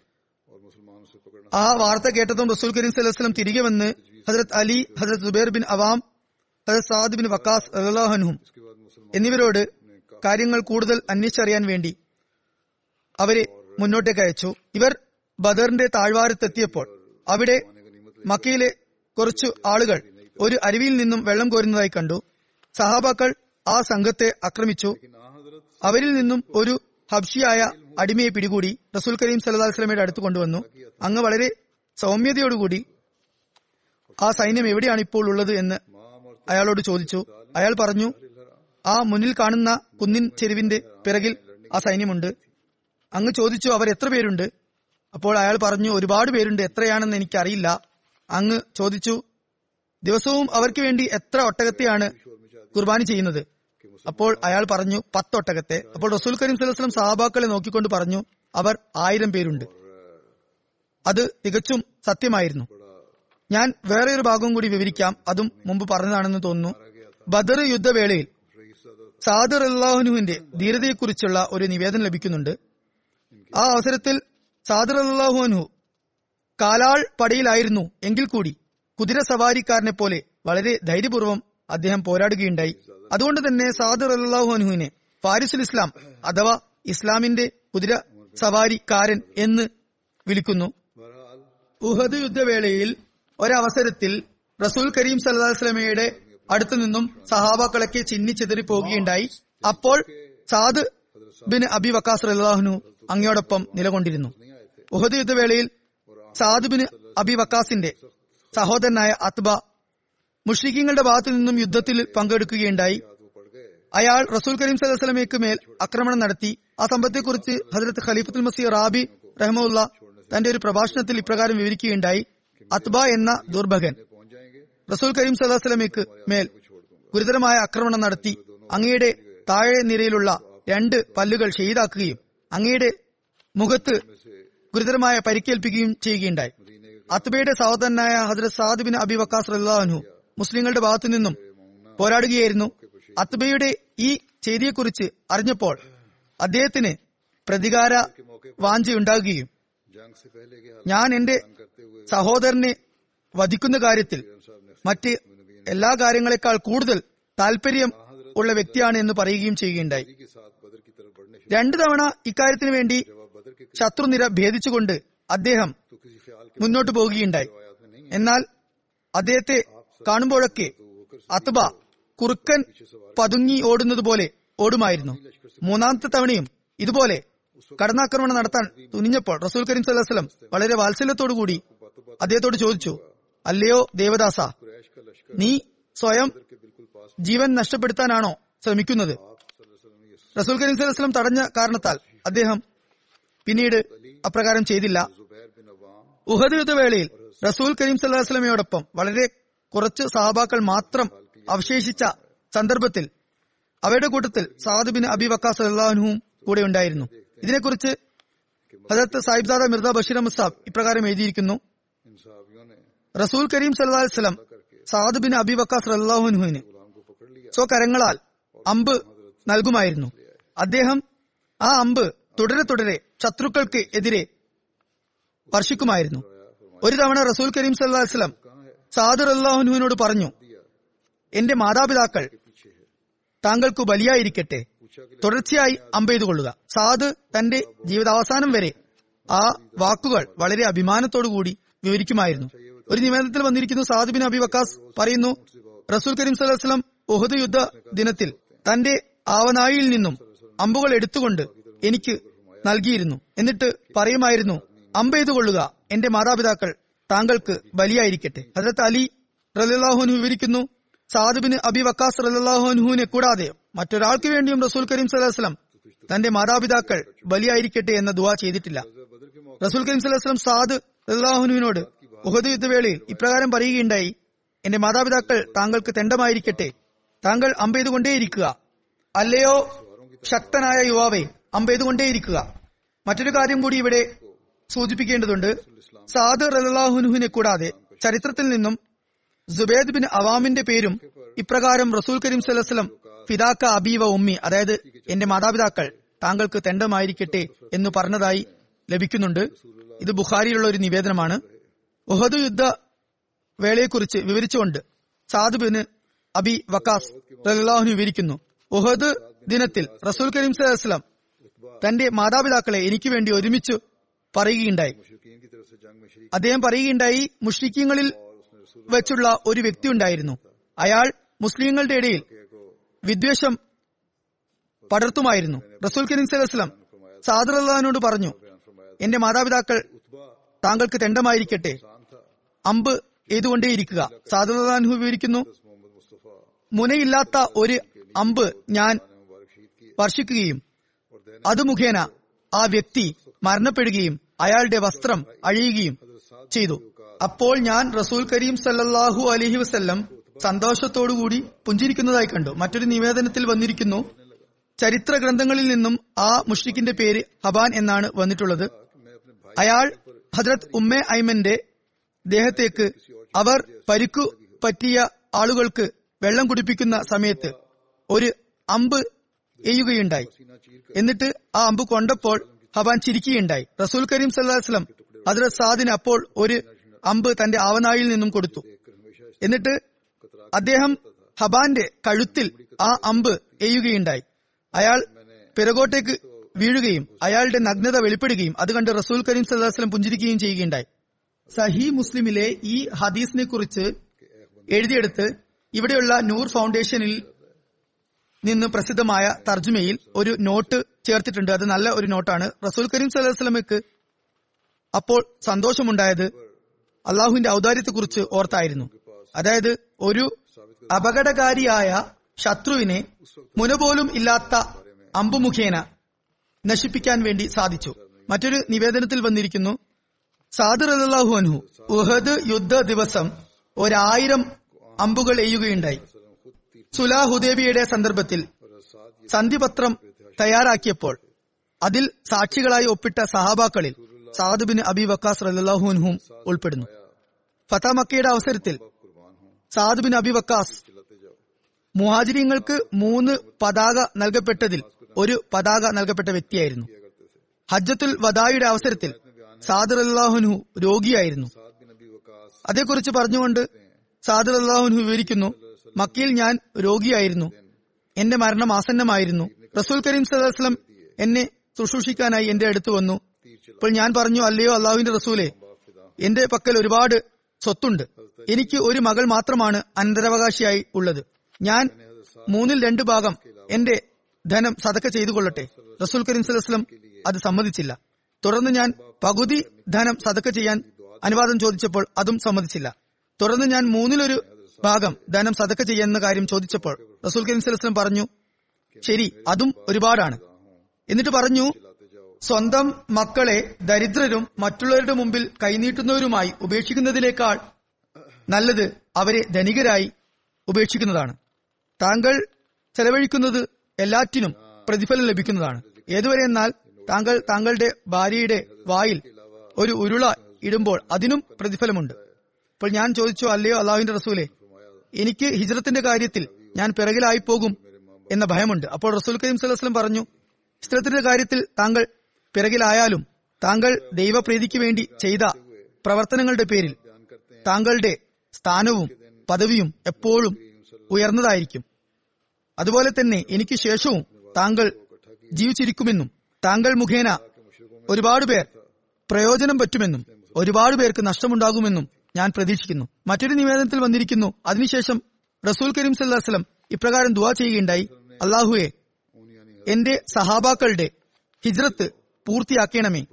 ആ വാർത്ത കേട്ടതും റസൂൽ കരീം സലഹ്സ്ലം തിരികെ വന്ന് ഹജരത് അലി ഹജരത് സുബൈർ ബിൻ അവാം ഹജരത് സാദ് ബിൻ വക്കാസ് റഹ്ലാഹനും എന്നിവരോട് കാര്യങ്ങൾ കൂടുതൽ അന്വേഷിച്ചറിയാൻ വേണ്ടി അവരെ മുന്നോട്ടേക്ക് അയച്ചു. ഇവർ ബദറിന്റെ താഴ്വാരത്തെത്തിയപ്പോൾ അവിടെ മക്കയിലെ കുറച്ചു ആളുകൾ ഒരു അരുവിയിൽ നിന്നും വെള്ളം കോരുന്നതായി കണ്ടു. സഹാബാക്കൾ ആ സംഘത്തെ ആക്രമിച്ചു. അവരിൽ നിന്നും ഒരു ഹബ്ഷിയായ അടിമയെ പിടികൂടി റസൂൽ കരീം വസല്ലമയുടെ അടുത്ത് കൊണ്ടുവന്നു. അങ്ങ് വളരെ സൗമ്യതയോടുകൂടി ആ സൈന്യം എവിടെയാണ് ഇപ്പോൾ ഉള്ളത് എന്ന് അയാളോട് ചോദിച്ചു. അയാൾ പറഞ്ഞു ആ മുന്നിൽ കാണുന്ന കുന്നിൻ ചെരുവിന്റെ പിറകിൽ ആ സൈന്യമുണ്ട്. അങ്ങ് ചോദിച്ചു അവർ എത്ര പേരുണ്ട്? അപ്പോൾ അയാൾ പറഞ്ഞു ഒരുപാട് പേരുണ്ട്. എത്രയാണെന്ന് എനിക്കറിയില്ല. അങ്ങ് ചോദിച്ചു ദിവസവും അവർക്ക് വേണ്ടി എത്ര ഒട്ടകത്തെയാണ് കുർബാന ചെയ്യുന്നത്? അപ്പോൾ അയാൾ പറഞ്ഞു പത്തൊട്ടകത്തെ അപ്പോൾ റസൂൽ കരീം സുലസ്ലം സഹാബാക്കളെ നോക്കിക്കൊണ്ട് പറഞ്ഞു അവർ ആയിരം പേരുണ്ട്. അത് തികച്ചും സത്യമായിരുന്നു. ഞാൻ വേറെ ഒരു ഭാഗവും കൂടി വിവരിക്കാം. അതും മുമ്പ് പറഞ്ഞതാണെന്ന് തോന്നുന്നു. ബദർ യുദ്ധവേളയിൽ സാദർ അള്ളാഹുനുവിന്റെ ധീരതയെക്കുറിച്ചുള്ള ഒരു നിവേദനം ലഭിക്കുന്നുണ്ട്. ആ അവസരത്തിൽ സാദർ അള്ളാഹുനു കാലാൾ പടയിലായിരുന്നു എങ്കിൽ കൂടി കുതിര സവാരിക്കാരനെ പോലെ വളരെ ധൈര്യപൂർവം അദ്ദേഹം പോരാടുകയുണ്ടായി. അതുകൊണ്ട് തന്നെ സാദർ അള്ളാഹുനുവിനെ ഫാരിസുൽ ഇസ്ലാം അഥവാ ഇസ്ലാമിന്റെ കുതിര സവാരിക്കാരൻ എന്ന് വിളിക്കുന്നു. ഉഹദ് യുദ്ധവേളയിൽ ഒരവസരത്തിൽ റസൂൽ കരീം വസല്ലമയുടെ അടുത്തു നിന്നും സഹാബാക്കളൊക്കെ ചിന്നിച്ചെതറി പോകുകയുണ്ടായി അപ്പോൾ സാദ് ബിൻ അബി വക്കാസ് അള്ളാഹുനു അങ്ങയോടൊപ്പം നിലകൊണ്ടിരുന്നു. ഉഹദ് യുദ്ധവേളയിൽ സാദ് ബിൻ അബി വക്കാസിന്റെ സഹോദരനായ അത്ബ മുഷ്രിഖിങ്ങളുടെ ഭാഗത്തു നിന്നും യുദ്ധത്തിൽ പങ്കെടുക്കുകയുണ്ടായി. അയാൾ റസൂൽ കരീം വസല്ലമയ്ക്ക് മേൽ ആക്രമണം നടത്തി. ആ സംഭവത്തെക്കുറിച്ച് ഹജരത്ത് ഖലീഫത്തുൽ മസീർ റാബി റഹ്മുല്ല തന്റെ ഒരു പ്രഭാഷണത്തിൽ ഇപ്രകാരം വിവരിക്കുകയുണ്ടായി. അത്ബ എന്ന ദുർഭകൻ റസൂൽ കരീം സദാസ്ലമിക്ക് മേൽ ഗുരുതരമായ ആക്രമണം നടത്തി അങ്ങയുടെ താഴെ നിരയിലുള്ള രണ്ട് പല്ലുകൾ ഷെയ്താക്കുകയും അങ്ങയുടെ മുഖത്ത് ഗുരുതരമായ പരിക്കേൽപ്പിക്കുകയും ചെയ്യുകയുണ്ടായി. അത്ബയുടെ സഹോദരനായ Hazrat Saad bin Abi Waqqas റല്ലാഹു മുസ്ലിങ്ങളുടെ ഭാഗത്തു നിന്നും പോരാടുകയായിരുന്നു. അത്ബയുടെ ഈ ചെയ്തിയെക്കുറിച്ച് അറിഞ്ഞപ്പോൾ അദ്ദേഹത്തിന് പ്രതികാര വാഞ്ചയുണ്ടാകുകയും ഞാൻ എന്റെ സഹോദരനെ വധിക്കുന്ന കാര്യത്തിൽ മറ്റ് എല്ലാ കാര്യങ്ങളെക്കാൾ കൂടുതൽ താല്പര്യം ഉള്ള വ്യക്തിയാണ് എന്ന് പറയുകയും ചെയ്യുകയുണ്ടായി. രണ്ടു തവണ ഇക്കാര്യത്തിന് വേണ്ടി ശത്രുനിര ഭേദിച്ചുകൊണ്ട് അദ്ദേഹം മുന്നോട്ട് പോകുകയുണ്ടായി എന്നാൽ അദ്ദേഹത്തെ കാണുമ്പോഴൊക്കെ അത്ബ കുറുക്കൻ പതുങ്ങി ഓടുന്നത് പോലെ ഓടുമായിരുന്നു. മൂന്നാമത്തെ തവണയും ഇതുപോലെ കടന്നാക്രമണം നടത്താൻ തുനിഞ്ഞപ്പോൾ റസൂൽ കരീം സല്ലാസ്ലം വളരെ വാത്സല്യത്തോടു കൂടി അദ്ദേഹത്തോട് ചോദിച്ചു അല്ലയോ ദേവദാസ നീ സ്വയം ജീവൻ നഷ്ടപ്പെടുത്താനാണോ ശ്രമിക്കുന്നത്? റസൂൽ കരീം സലഹ്ലം തടഞ്ഞ കാരണത്താൽ അദ്ദേഹം പിന്നീട് അപ്രകാരം ചെയ്തില്ല. ഉഹദ് യുദ്ധവേളയിൽ റസൂൽ കരീം സല്ലാസ്ലമയോടൊപ്പം വളരെ കുറച്ച് സഹാബാക്കൾ മാത്രം അവശേഷിച്ച സന്ദർഭത്തിൽ അവരുടെ കൂട്ടത്തിൽ സാദുബിൻ അബി വക്കാസ് അള്ളാഹുവും കൂടെ ഉണ്ടായിരുന്നു. ഇതിനെക്കുറിച്ച് ഹജരത്ത് സാഹിബ്സാദ മിർദ ബഷീർ മുസാബ് ഇപ്രകാരം എഴുതിയിരിക്കുന്നു റസൂൽ കരീം സല്ലാ വസ്ലം സാദ് ബിൻ അബി വക്കാസ് സ്വകരങ്ങളാൽ അമ്പ് നൽകുമായിരുന്നു. അദ്ദേഹം ആ അമ്പ് തുടരെ തുടരെ ശത്രുക്കൾക്ക് എതിരെ വർഷിക്കുമായിരുന്നു. ഒരു തവണ റസൂൽ കരീം സല്ലാസ്ലം സാദുർ അള്ളാഹുനുവിനോട് പറഞ്ഞു എന്റെ മാതാപിതാക്കൾ താങ്കൾക്ക് ബലിയായിരിക്കട്ടെ. തുടർച്ചയായി അമ്പെയ്തു കൊള്ളുക സാദ് തന്റെ ജീവിതാവസാനം വരെ ആ വാക്കുകൾ വളരെ അഭിമാനത്തോടു കൂടി വിവരിക്കുമായിരുന്നു. ഒരു നിവേദനത്തിൽ വന്നിരിക്കുന്നു സാദുബിൻ അബി വക്കാസ് പറയുന്നു റസൂൽ കരീം സലഹ്സ്ലം ഉഹദ് യുദ്ധ ദിനത്തിൽ തന്റെ ആവനായിൽ നിന്നും അമ്പുകൾ എടുത്തുകൊണ്ട് എനിക്ക് നൽകിയിരുന്നു. എന്നിട്ട് പറയുമായിരുന്നു അമ്പ ചെയ്തു കൊള്ളുക എന്റെ മാതാപിതാക്കൾ താങ്കൾക്ക് ബലിയായിരിക്കട്ടെ. ഹജരത്ത് അലി റലാഹുനു വിവരിക്കുന്നു സാദുബിന് അബി വക്കാസ് റലാഹുനുഹുവിനെ കൂടാതെ മറ്റൊരാൾക്ക് വേണ്ടിയും റസൂൽ കരീം സലഹ്സ്ലം തന്റെ മാതാപിതാക്കൾ ബലിയായിരിക്കട്ടെ എന്ന ദുവാ ചെയ്തിട്ടില്ല. റസൂൽ കരീം സലഹ്സ്ലം സാദ് റലാഹുനുവിനോട് ഉഹദ് യുദ്ധവേളയിൽ ഇപ്രകാരം പറയുകയുണ്ടായി. എന്റെ മാതാപിതാക്കൾ താങ്കൾക്ക് തെണ്ടമായിരിക്കട്ടെ. താങ്കൾ അമ്പെയ്തുകൊണ്ടേയിരിക്കുക അല്ലയോ ശക്തനായ യുവാവെ അമ്പെയ്തുകൊണ്ടേയിരിക്കുക മറ്റൊരു കാര്യം കൂടി ഇവിടെ സൂചിപ്പിക്കേണ്ടതുണ്ട്. സാദ് റലാഹുനുഹിനെ കൂടാതെ ചരിത്രത്തിൽ നിന്നും സുബേദ് ബിൻ അവാമിന്റെ പേരും ഇപ്രകാരം റസൂൽ കരീം സലഹ്സ്ലം ഫിദാക്ക അബീവ ഉമ്മി അതായത് എന്റെ മാതാപിതാക്കൾ താങ്കൾക്ക് തെണ്ടമായിരിക്കട്ടെ എന്ന് പറഞ്ഞതായി ലഭിക്കുന്നുണ്ട്. ഇത് ബുഖാരിയിലുള്ള ഒരു നിവേദനമാണ്. ഒഹദ് യുദ്ധ വേളയെക്കുറിച്ച് വിവരിച്ചുകൊണ്ട് സാദുബിന് അബി വക്കാസ് റഹ്ലാഹുന് വിവരിക്കുന്നു. ഒഹദ് ദിനത്തിൽ റസൂൽ കരീം സലഹ്ലാം തന്റെ മാതാപിതാക്കളെ എനിക്ക് വേണ്ടി ഒരുമിച്ച് പറയുകയുണ്ടായി. അദ്ദേഹം പറയുകയുണ്ടായി മുഷ്രിഖ്യങ്ങളിൽ വെച്ചുള്ള ഒരു വ്യക്തി ഉണ്ടായിരുന്നു. അയാൾ മുസ്ലിങ്ങളുടെ ഇടയിൽ വിദ്വേഷം പടർത്തുമായിരുന്നു. റസൂൽ കരീം സലഹ്ലാം സാദുറല്ലാനോട് പറഞ്ഞു എന്റെ മാതാപിതാക്കൾ താങ്കൾക്ക് തെണ്ടമായിരിക്കട്ടെ അമ്പ് ചെയ്തുകൊണ്ടേയിരിക്കുക സാധുദാൻഹു വിവരിക്കുന്നു മുനയില്ലാത്ത ഒരു അമ്പ് ഞാൻ വർഷിക്കുകയും അത് മുഖേന ആ വ്യക്തി മരണപ്പെടുകയും അയാളുടെ വസ്ത്രം അഴിയുകയും ചെയ്തു. അപ്പോൾ ഞാൻ റസൂൽ കരീം സല്ലാഹു അലഹി വസ്ല്ലം സന്തോഷത്തോടുകൂടി പുഞ്ചിരിക്കുന്നതായി കണ്ടു. മറ്റൊരു നിവേദനത്തിൽ വന്നിരിക്കുന്നു ചരിത്ര ഗ്രന്ഥങ്ങളിൽ നിന്നും ആ മുഷ്രിഖിന്റെ പേര് ഹബാൻ എന്നാണ് വന്നിട്ടുള്ളത്. അയാൾ ഹജ്രത് ഉമ്മേ ഐമന്റെ ദേഹത്തേക്ക് അവർ പരിക്കു പറ്റിയ ആളുകൾക്ക് വെള്ളം കുടിപ്പിക്കുന്ന സമയത്ത് ഒരു അമ്പ് എയ്യുകയുണ്ടായി. എന്നിട്ട് ആ അമ്പ് കൊണ്ടപ്പോൾ ഹവാൻ ചിരിക്കുകയുണ്ടായി. റസൂൽ കരീം സല്ലാസ്ലം അതിൽ സാദിന് അപ്പോൾ ഒരു അമ്പ് തന്റെ ആവനായിൽ നിന്നും കൊടുത്തു. എന്നിട്ട് അദ്ദേഹം ഹബാന്റെ കഴുത്തിൽ ആ അമ്പ് എയ്യുകയുണ്ടായി. അയാൾ പിറകോട്ടേക്ക് വീഴുകയും അയാളുടെ നഗ്നത വെളിപ്പെടുകയും അത് കണ്ട് റസൂൽ കരീം സല്ലാസ്ലം പുഞ്ചിരിക്കുകയും ചെയ്യുകയുണ്ടായി. സഹി മുസ്ലിമിലെ ഈ ഹദീസിനെ കുറിച്ച് എഴുതിയെടുത്ത് ഇവിടെയുള്ള നൂർ ഫൗണ്ടേഷനിൽ നിന്ന് പ്രസിദ്ധമായ തർജമയിൽ ഒരു നോട്ട് ചേർത്തിട്ടുണ്ട്. അത് നല്ല ഒരു നോട്ടാണ്. റസൂൽ കരീം സല്ലല്ലാഹു അലൈഹി വസല്ലമയ്ക്ക് അപ്പോൾ സന്തോഷമുണ്ടായത് അള്ളാഹുവിന്റെ ഔദാര്യത്തെക്കുറിച്ച് ഓർത്തായിരുന്നു. അതായത് ഒരു അപകടകാരിയായ ശത്രുവിനെ മുനപോലും ഇല്ലാത്ത അമ്പുമുഖേന നശിപ്പിക്കാൻ വേണ്ടി സാധിച്ചു. മറ്റൊരു നിവേദനത്തിൽ വന്നിരിക്കുന്നു സാദിർ അൻഹു ഉഹദ് യുദ്ധ ദിവസം ഒരായിരം അമ്പുകൾ എയ്യുകയുണ്ടായി. സുലാ ഹുദേബിയുടെ സന്ദർഭത്തിൽ സന്ധിപത്രം തയ്യാറാക്കിയപ്പോൾ അതിൽ സാക്ഷികളായി ഒപ്പിട്ട സഹാബാക്കളിൽ സാദുബിൻ അബി വക്കാസ് റലാഹുൻഹും ഉൾപ്പെടുന്നു. ഫതാമക്കയുടെ അവസരത്തിൽ സാദുബിൻ അബി വക്കാസ് മുഹാജിരിങ്ങൾക്ക് മൂന്ന് പതാക നൽകപ്പെട്ടതിൽ ഒരു പതാക നൽകപ്പെട്ട വ്യക്തിയായിരുന്നു. ഹജ്ജത്തുൽ വദായുടെ അവസരത്തിൽ സാദർ അള്ളാഹുനു രോഗിയായിരുന്നു. അതേക്കുറിച്ച് പറഞ്ഞുകൊണ്ട് സാദർ അള്ളാഹുനു വിവരിക്കുന്നു മക്കയിൽ ഞാൻ രോഗിയായിരുന്നു. എന്റെ മരണം ആസന്നമായിരുന്നു. റസൂൽ കരീം സദാസ്ലം എന്നെ ശുശ്രൂഷിക്കാനായി എന്റെ അടുത്ത് വന്നു. അപ്പോൾ ഞാൻ പറഞ്ഞു അല്ലയോ അള്ളാഹുവിന്റെ റസൂലെ എന്റെ പക്കൽ ഒരുപാട് സ്വത്തുണ്ട്. എനിക്ക് ഒരു മകൾ മാത്രമാണ് അനന്തരാവകാശിയായി ഉള്ളത്. ഞാൻ മൂന്നിൽ രണ്ട് ഭാഗം എന്റെ ധനം സതക്ക ചെയ്തു കൊള്ളട്ടെ റസൂൽ കരീം സലഹ്സ്ലം അത് സമ്മതിച്ചില്ല. തുടർന്ന് ഞാൻ പകുതി ധനം സതക്ക ചെയ്യാൻ അനുവാദം ചോദിച്ചപ്പോൾ അതും സമ്മതിച്ചില്ല. തുടർന്ന് ഞാൻ മൂന്നിലൊരു ഭാഗം ധനം സതക്ക ചെയ്യുന്ന കാര്യം ചോദിച്ചപ്പോൾ റസൂൽ കരീം സലസ്ലം പറഞ്ഞു ശരി അതും ഒരുപാടാണ്. എന്നിട്ട് പറഞ്ഞു സ്വന്തം മക്കളെ ദരിദ്രരും മറ്റുള്ളവരുടെ മുമ്പിൽ കൈനീട്ടുന്നവരുമായി ഉപേക്ഷിക്കുന്നതിനേക്കാൾ നല്ലത് അവരെ ധനികരായി ഉപേക്ഷിക്കുന്നതാണ്. താങ്കൾ ചെലവഴിക്കുന്നത് എല്ലാറ്റിനും പ്രതിഫലം ലഭിക്കുന്നതാണ്. ഏതുവരെ എന്നാൽ താങ്കൾ താങ്കളുടെ ഭാര്യയുടെ വായിൽ ഒരു ഉരുള ഇടുമ്പോൾ അതിനും പ്രതിഫലമുണ്ട്. ഇപ്പോൾ ഞാൻ ചോദിച്ചു അല്ലയോ അള്ളാഹുവിന്റെ റസൂലെ എനിക്ക് ഹിജ്രത്തിന്റെ കാര്യത്തിൽ ഞാൻ പിറകിലായി പോകും എന്ന ഭയമുണ്ട്. അപ്പോൾ റസൂൽ കരീം സലഹ്സ്ലം പറഞ്ഞു ഹിജ്രത്തിന്റെ കാര്യത്തിൽ താങ്കൾ പിറകിലായാലും താങ്കൾ ദൈവപ്രീതിക്ക് വേണ്ടി ചെയ്ത പ്രവർത്തനങ്ങളുടെ പേരിൽ താങ്കളുടെ സ്ഥാനവും പദവിയും എപ്പോഴും ഉയർന്നതായിരിക്കും. അതുപോലെ തന്നെ എനിക്ക് ശേഷവും താങ്കൾ ജീവിച്ചിരിക്കുമെന്നും താങ്കൾ മുഖേന ഒരുപാട് പേർ പ്രയോജനം പറ്റുമെന്നും ഒരുപാട് പേർക്ക് നഷ്ടമുണ്ടാകുമെന്നും ഞാൻ പ്രതീക്ഷിക്കുന്നു. മറ്റൊരു നിവേദനത്തിൽ വന്നിരിക്കുന്നു. അതിനുശേഷം റസൂൽ കരീം സല്ലാസ്ലം ഇപ്രകാരം ദുവാ ചെയ്യുകയുണ്ടായി. അള്ളാഹുവെ എന്റെ സഹാബാക്കളുടെ ഹിജ്രത്ത് പൂർത്തിയാക്കണമേ.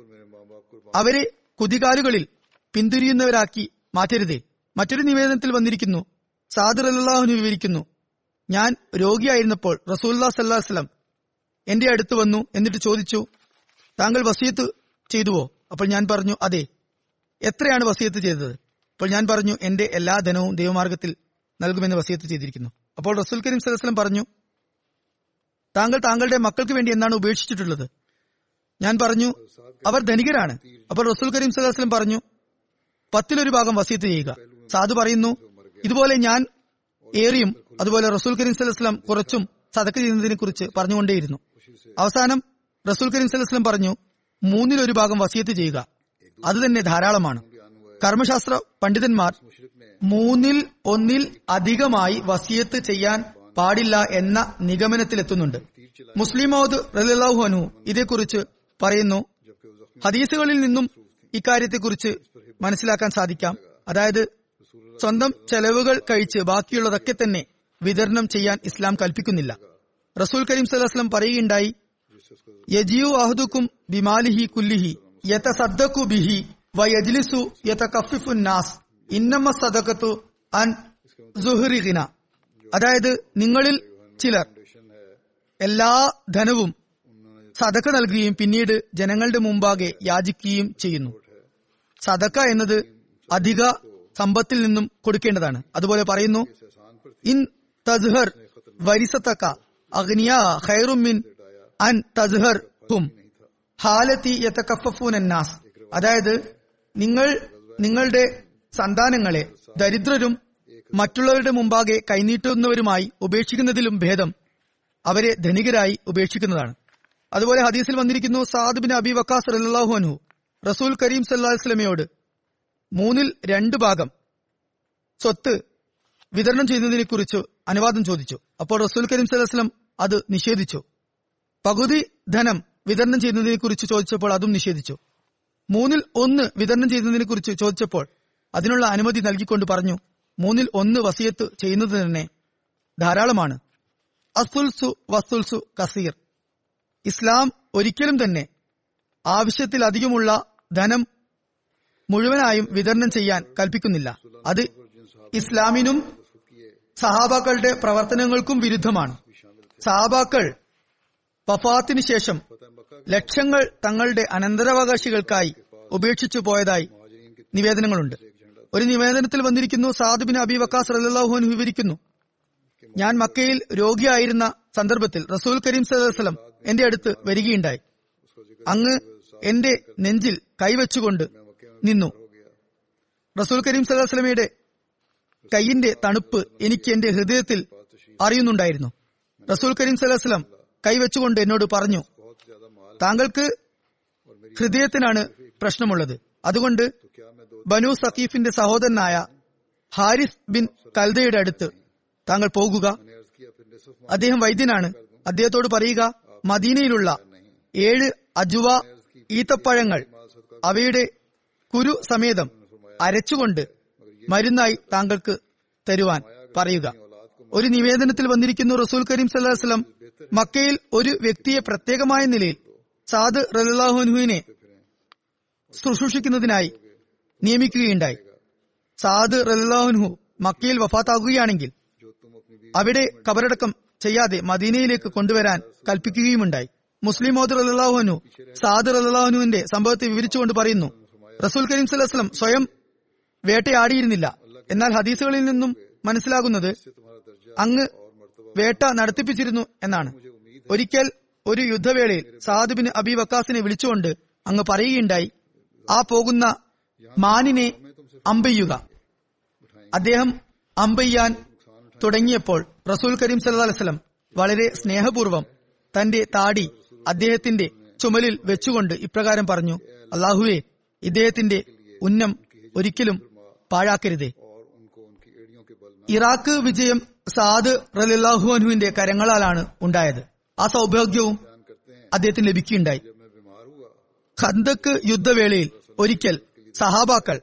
അവരെ കുതികാലുകളിൽ പിന്തിരിയുന്നവരാക്കി മാറ്റരുതേ. മറ്റൊരു നിവേദനത്തിൽ വന്നിരിക്കുന്നു. സാദർ അല്ലാഹുന് വിവരിക്കുന്നു. ഞാൻ രോഗിയായിരുന്നപ്പോൾ റസൂല്ലാ സല്ലാസ്ലം എന്റെ അടുത്ത് വന്നു എന്നിട്ട് ചോദിച്ചു താങ്കൾ വസീത്ത് ചെയ്തുവോ? അപ്പോൾ ഞാൻ പറഞ്ഞു അതെ. എത്രയാണ് വസീത്ത് ചെയ്തത്? അപ്പോൾ ഞാൻ പറഞ്ഞു എന്റെ എല്ലാ ധനവും ദൈവമാർഗത്തിൽ നൽകുമെന്ന് വസീത്ത് ചെയ്തിരിക്കുന്നു. അപ്പോൾ റസൂൽ കരീം സലഹ്സ്ലം പറഞ്ഞു താങ്കൾ താങ്കളുടെ മക്കൾക്ക് വേണ്ടി എന്താണ് ഉപേക്ഷിച്ചിട്ടുള്ളത്? ഞാൻ പറഞ്ഞു അവർ ധനികരാണ്. അപ്പോൾ റസൂൽ കരീം സലഹ്സ്ലം പറഞ്ഞു പത്തിലൊരു ഭാഗം വസീത്ത് ചെയ്യുക. സാധു പറയുന്നു ഇതുപോലെ ഞാൻ ഏറിയും അതുപോലെ റസൂൽ കരീം സലഹ്സ്ലം കുറച്ചും സതക്ക് ചെയ്യുന്നതിനെ കുറിച്ച് പറഞ്ഞുകൊണ്ടേയിരുന്നു. അവസാനം റസൂൽ കരീം സലഹ്സ്ലം പറഞ്ഞു മൂന്നിലൊരു ഭാഗം വസിയത്ത് ചെയ്യുക. അത് തന്നെ ധാരാളമാണ്. കർമ്മശാസ്ത്ര പണ്ഡിതന്മാർ മൂന്നിൽ ഒന്നിൽ അധികമായി വസിയത്ത് ചെയ്യാൻ പാടില്ല എന്ന നിഗമനത്തിലെത്തുന്നുണ്ട്. മുസ്ലിം മൗദ് റലിഹനു ഇതേക്കുറിച്ച് പറയുന്നു ഹദീസുകളിൽ നിന്നും ഇക്കാര്യത്തെക്കുറിച്ച് മനസ്സിലാക്കാൻ സാധിക്കാം. അതായത് സ്വന്തം ചെലവുകൾ കഴിച്ച് ബാക്കിയുള്ളതൊക്കെ തന്നെ വിതരണം ചെയ്യാൻ ഇസ്ലാം കൽപ്പിക്കുന്നില്ല. റസൂൽ കരീം സലഹ്സ്ലം പറയുകയുണ്ടായി യജിയു അഹദുക്കും ബിമാലിഹി കുല്ലിഹി യതസദ്ദഖു ബിഹി വ വയജ്ലിസു യതകഫിഫു നാസ് ഇന്നമ്മ സദക്കത്തു അൻ സുഹ്രിഖിന അതായത് നിങ്ങളിൽ ചിലർ എല്ലാ ധനവും സദക്ക നൽകുകയും പിന്നീട് ജനങ്ങളുടെ മുമ്പാകെ യാചിക്കുകയും ചെയ്യുന്നു. സദക്ക എന്നത് അധിക സമ്പത്തിൽ നിന്നും കൊടുക്കേണ്ടതാണ്. അതുപോലെ പറയുന്നു ഇൻ തസ്ഹർ വരിസത്തക്ക അഗ്നിയ ഖൈറുമിൻ അൻ തസ്ഹർ ഹും ഹാലത്തി യത്തക്കഫൂനാസ് അതായത് നിങ്ങൾ നിങ്ങളുടെ സന്താനങ്ങളെ ദരിദ്രരും മറ്റുള്ളവരുടെ മുമ്പാകെ കൈനീട്ടുന്നവരുമായി ഉപേക്ഷിക്കുന്നതിലും ഭേദം അവരെ ധനികരായി ഉപേക്ഷിക്കുന്നതാണ്. അതുപോലെ ഹദീസിൽ വന്നിരിക്കുന്നു സാദ് ബിൻ അബി വക്കാസ് റല്ലാഹു അനു റസൂൽ കരീം സല്ലാസ്ലമയോട് മൂന്നിൽ രണ്ട് ഭാഗം സ്വത്ത് വിതരണം ചെയ്യുന്നതിനെ കുറിച്ച് അനുവാദം ചോദിച്ചു. അപ്പോൾ റസൂൽ കരീം സലഹ്സ്ലം അത് നിഷേധിച്ചു. പകുതി ധനം വിതരണം ചെയ്യുന്നതിനെ കുറിച്ച് ചോദിച്ചപ്പോൾ അതും നിഷേധിച്ചു. മൂന്നിൽ ഒന്ന് വിതരണം ചെയ്യുന്നതിനെ കുറിച്ച് ചോദിച്ചപ്പോൾ അതിനുള്ള അനുമതി നൽകിക്കൊണ്ട് പറഞ്ഞു മൂന്നിൽ ഒന്ന് വസിയത്ത് ചെയ്യുന്നത് തന്നെ ധാരാളമാണ്. അസുൽസു വസ്തുൽസു കസീർ. ഇസ്ലാം ഒരിക്കലും തന്നെ ആവശ്യത്തിലധികമുള്ള ധനം മുഴുവനായും വിതരണം ചെയ്യാൻ കൽപ്പിക്കുന്നില്ല. അത് ഇസ്ലാമിനും സഹാബാക്കളുടെ പ്രവർത്തനങ്ങൾക്കും വിരുദ്ധമാണ്. സഹാബാക്കൾ വഫാത്തിന് ശേഷം ലക്ഷങ്ങൾ തങ്ങളുടെ അനന്തരാവകാശികൾക്കായി ഉപേക്ഷിച്ചു പോയതായി നിവേദനങ്ങളുണ്ട്. ഒരു നിവേദനത്തിൽ വന്നിരിക്കുന്നു സാദുബിൻ അബി വക്കാസ് റലാഹുൻ വിവരിക്കുന്നു ഞാൻ മക്കയിൽ രോഗിയായിരുന്ന സന്ദർഭത്തിൽ റസൂൽ കരീം സലഹ്സ്ലം എന്റെ അടുത്ത് വരികയുണ്ടായി. അങ്ങ് എന്റെ നെഞ്ചിൽ കൈവച്ചുകൊണ്ട് നിന്നു. റസൂൽ കരീം സലഹ്സ്ലമയുടെ കൈയിന്റെ തണുപ്പ് എനിക്ക് എന്റെ ഹൃദയത്തിൽ അറിയുന്നുണ്ടായിരുന്നു. റസൂൽ കരീം സലഹ്സ്ലം കൈവച്ചുകൊണ്ട് എന്നോട് പറഞ്ഞു താങ്കൾക്ക് ഹൃദയത്തിനാണ് പ്രശ്നമുള്ളത്. അതുകൊണ്ട് ബനു സഖീഫിന്റെ സഹോദരനായ ഹാരിസ് ബിൻ കൽദയുടെ അടുത്ത് താങ്കൾ പോകുക. അദ്ദേഹം വൈദ്യനാണ്. അദ്ദേഹത്തോട് പറയുക മദീനയിലുള്ള ഏഴ് അജുവ ഈത്തപ്പഴങ്ങൾ അവയുടെ കുരു സമേതം അരച്ചുകൊണ്ട് മരുന്നായി താങ്കൾക്ക് തരുവാൻ പറയുക. ഒരു നിവേദനത്തിൽ വന്നിരിക്കുന്നു റസൂൽ കരീം സല്ലാസ്ലം മക്കയിൽ ഒരു വ്യക്തിയെ പ്രത്യേകമായ നിലയിൽ സാദ് റലാഹുനുവിനെ ശുശ്രൂഷിക്കുന്നതിനായി നിയമിക്കുകയുണ്ടായി. സാദ് റലാഹുൻഹു മക്കയിൽ വഫാത്താകുകയാണെങ്കിൽ അവിടെ കബറടക്കം ചെയ്യാതെ മദീനയിലേക്ക് കൊണ്ടുവരാൻ കൽപ്പിക്കുകയുമുണ്ടായി. മുസ്ലിം മോദർ അല്ലാഹുനു സാദർ അല്ലാഹുനുവിന്റെ സംഭവത്തെ വിവരിച്ചുകൊണ്ട് പറയുന്നു റസൂൽ കരീം സലഹ്സ്ലം സ്വയം വേട്ടയാടിയിരുന്നില്ല. എന്നാൽ ഹദീസുകളിൽ നിന്നും മനസ്സിലാകുന്നത് അങ്ങ് വേട്ട നടത്തിപ്പിച്ചിരുന്നു എന്നാണ്. ഒരിക്കൽ ഒരു യുദ്ധവേളയിൽ സാദിബിന് അബി വക്കാസിനെ വിളിച്ചുകൊണ്ട് അങ്ങ് പറയുകയുണ്ടായി ആ പോകുന്ന മാനിനെ അമ്പയ്യുക അദ്ദേഹം അമ്പയ്യാൻ തുടങ്ങിയപ്പോൾ റസൂൽ കരീം സല്ലല്ലാഹു അലൈഹി വസല്ലം വളരെ സ്നേഹപൂർവം തന്റെ താടി അദ്ദേഹത്തിന്റെ ചുമലിൽ വെച്ചുകൊണ്ട് ഇപ്രകാരം പറഞ്ഞു അള്ളാഹുവെ ഇദ്ദേഹത്തിന്റെ ഉന്നം ഒരിക്കലും പാഴാക്കരുത്. ഇറാഖ് വിജയം സാദ് റലില്ലാഹു കരങ്ങളാലാണ് ഉണ്ടായത്. ആ സൗഭാഗ്യവും അദ്ദേഹത്തിന് ലഭിക്കുകയുണ്ടായി. ഖന്തക്ക് യുദ്ധവേളയിൽ ഒരിക്കൽ സഹാബാക്കൾ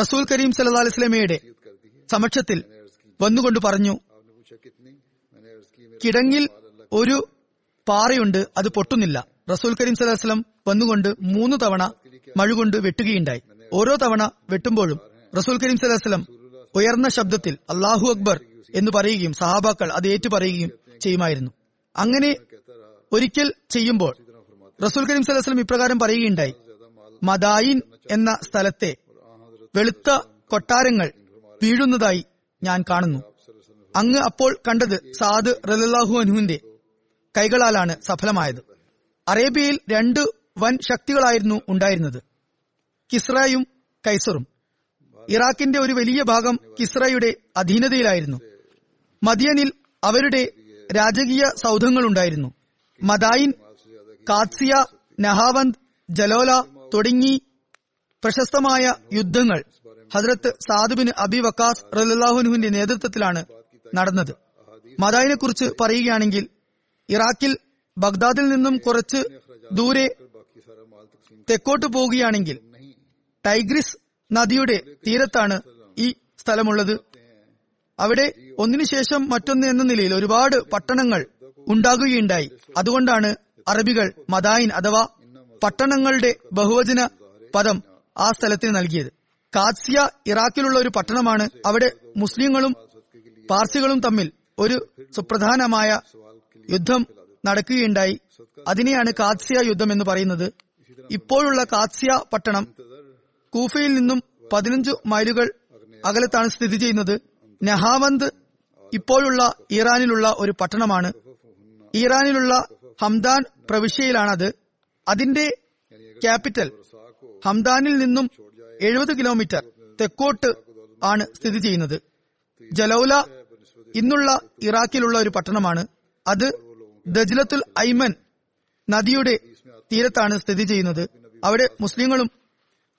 റസൂൽ കരീം സല്ലാ അലിസ്ലമയുടെ സമക്ഷത്തിൽ വന്നുകൊണ്ട് പറഞ്ഞു കിടങ്ങിൽ ഒരു പാറയുണ്ട് അത് പൊട്ടുന്നില്ല. റസൂൽ കരീം സല്ലാസ്ലം വന്നുകൊണ്ട് മൂന്ന് തവണ മഴുകൊണ്ട് വെട്ടുകയുണ്ടായി. ഓരോ തവണ വെട്ടുമ്പോഴും റസൂൽ കരീം വസല്ലം ഉയർന്ന ശബ്ദത്തിൽ അള്ളാഹു അക്ബർ എന്ന് പറയുകയും സഹാബാക്കൾ അത് ഏറ്റു പറയുകയും ചെയ്യുമായിരുന്നു. അങ്ങനെ ഒരിക്കൽ ചെയ്യുമ്പോൾ റസൂൽ കരീം വസല്ലം ഇപ്രകാരം പറയുകയുണ്ടായി. മദായിൻ എന്ന സ്ഥലത്തെ വെളുത്ത കൊട്ടാരങ്ങൾ വീഴുന്നതായി ഞാൻ കാണുന്നു. അങ്ങ് അപ്പോൾ കണ്ടത് സാദ് റലാഹു അനുവിന്റെ കൈകളാലാണ് സഫലമായത്. അറേബ്യയിൽ രണ്ട് വൻ ശക്തികളായിരുന്നു ഉണ്ടായിരുന്നത്. കിസ്രായും കൈസറും. ഇറാഖിന്റെ ഒരു വലിയ ഭാഗം കിസ്രയുടെ അധീനതയിലായിരുന്നു. മദിയനിൽ അവരുടെ രാജകീയ സൗധങ്ങളുണ്ടായിരുന്നു. മദായിൻ കാത്സിയ നഹാവന്ത് ജലോല തുടങ്ങി പ്രശസ്തമായ യുദ്ധങ്ങൾ ഹജ്രത്ത് സാദുബിൻ അബി വക്കാസ് റലാഹുനുവിന്റെ നേതൃത്വത്തിലാണ് നടന്നത്. മദായിനെ കുറിച്ച് പറയുകയാണെങ്കിൽ ഇറാഖിൽ ബഗ്ദാദിൽ നിന്നും കുറച്ച് ദൂരെ തെക്കോട്ട് പോവുകയാണെങ്കിൽ ടൈഗ്രിസ് നദിയുടെ തീരത്താണ് ഈ സ്ഥലമുള്ളത്. അവിടെ ഒന്നിനുശേഷം മറ്റൊന്ന് എന്ന നിലയിൽ ഒരുപാട് പട്ടണങ്ങൾ ഉണ്ടാകുകയുണ്ടായി. അതുകൊണ്ടാണ് അറബികൾ മദായിൻ അഥവാ പട്ടണങ്ങളുടെ ബഹുവചന പദം ആ സ്ഥലത്തിന് നൽകിയത്. കാത്സിയ ഇറാഖിലുള്ള ഒരു പട്ടണമാണ്. അവിടെ മുസ്ലിങ്ങളും പാർസികളും തമ്മിൽ ഒരു സുപ്രധാനമായ യുദ്ധം നടക്കുകയുണ്ടായി. അതിനെയാണ് കാത്സിയ യുദ്ധം എന്ന് പറയുന്നത്. ഇപ്പോഴുള്ള കാത്സിയ പട്ടണം കൂഫയിൽ നിന്നും പതിനഞ്ചു മൈലുകൾ അകലത്താണ് സ്ഥിതി ചെയ്യുന്നത്. നഹാവന്ത് ഇപ്പോഴുള്ള ഇറാനിലുള്ള ഒരു പട്ടണമാണ്. ഇറാനിലുള്ള ഹംദാൻ പ്രവിശ്യയിലാണത്. അതിന്റെ ക്യാപിറ്റൽ ഹംദാനിൽ നിന്നും എഴുപത് കിലോമീറ്റർ തെക്കോട്ട് ആണ് സ്ഥിതി ചെയ്യുന്നത്. ജലൌല ഇന്നുള്ള ഇറാഖിലുള്ള ഒരു പട്ടണമാണ്. അത് ദജ്ലത്തുൽ ഐമൻ നദിയുടെ തീരത്താണ് സ്ഥിതി ചെയ്യുന്നത്. അവിടെ മുസ്ലിങ്ങളും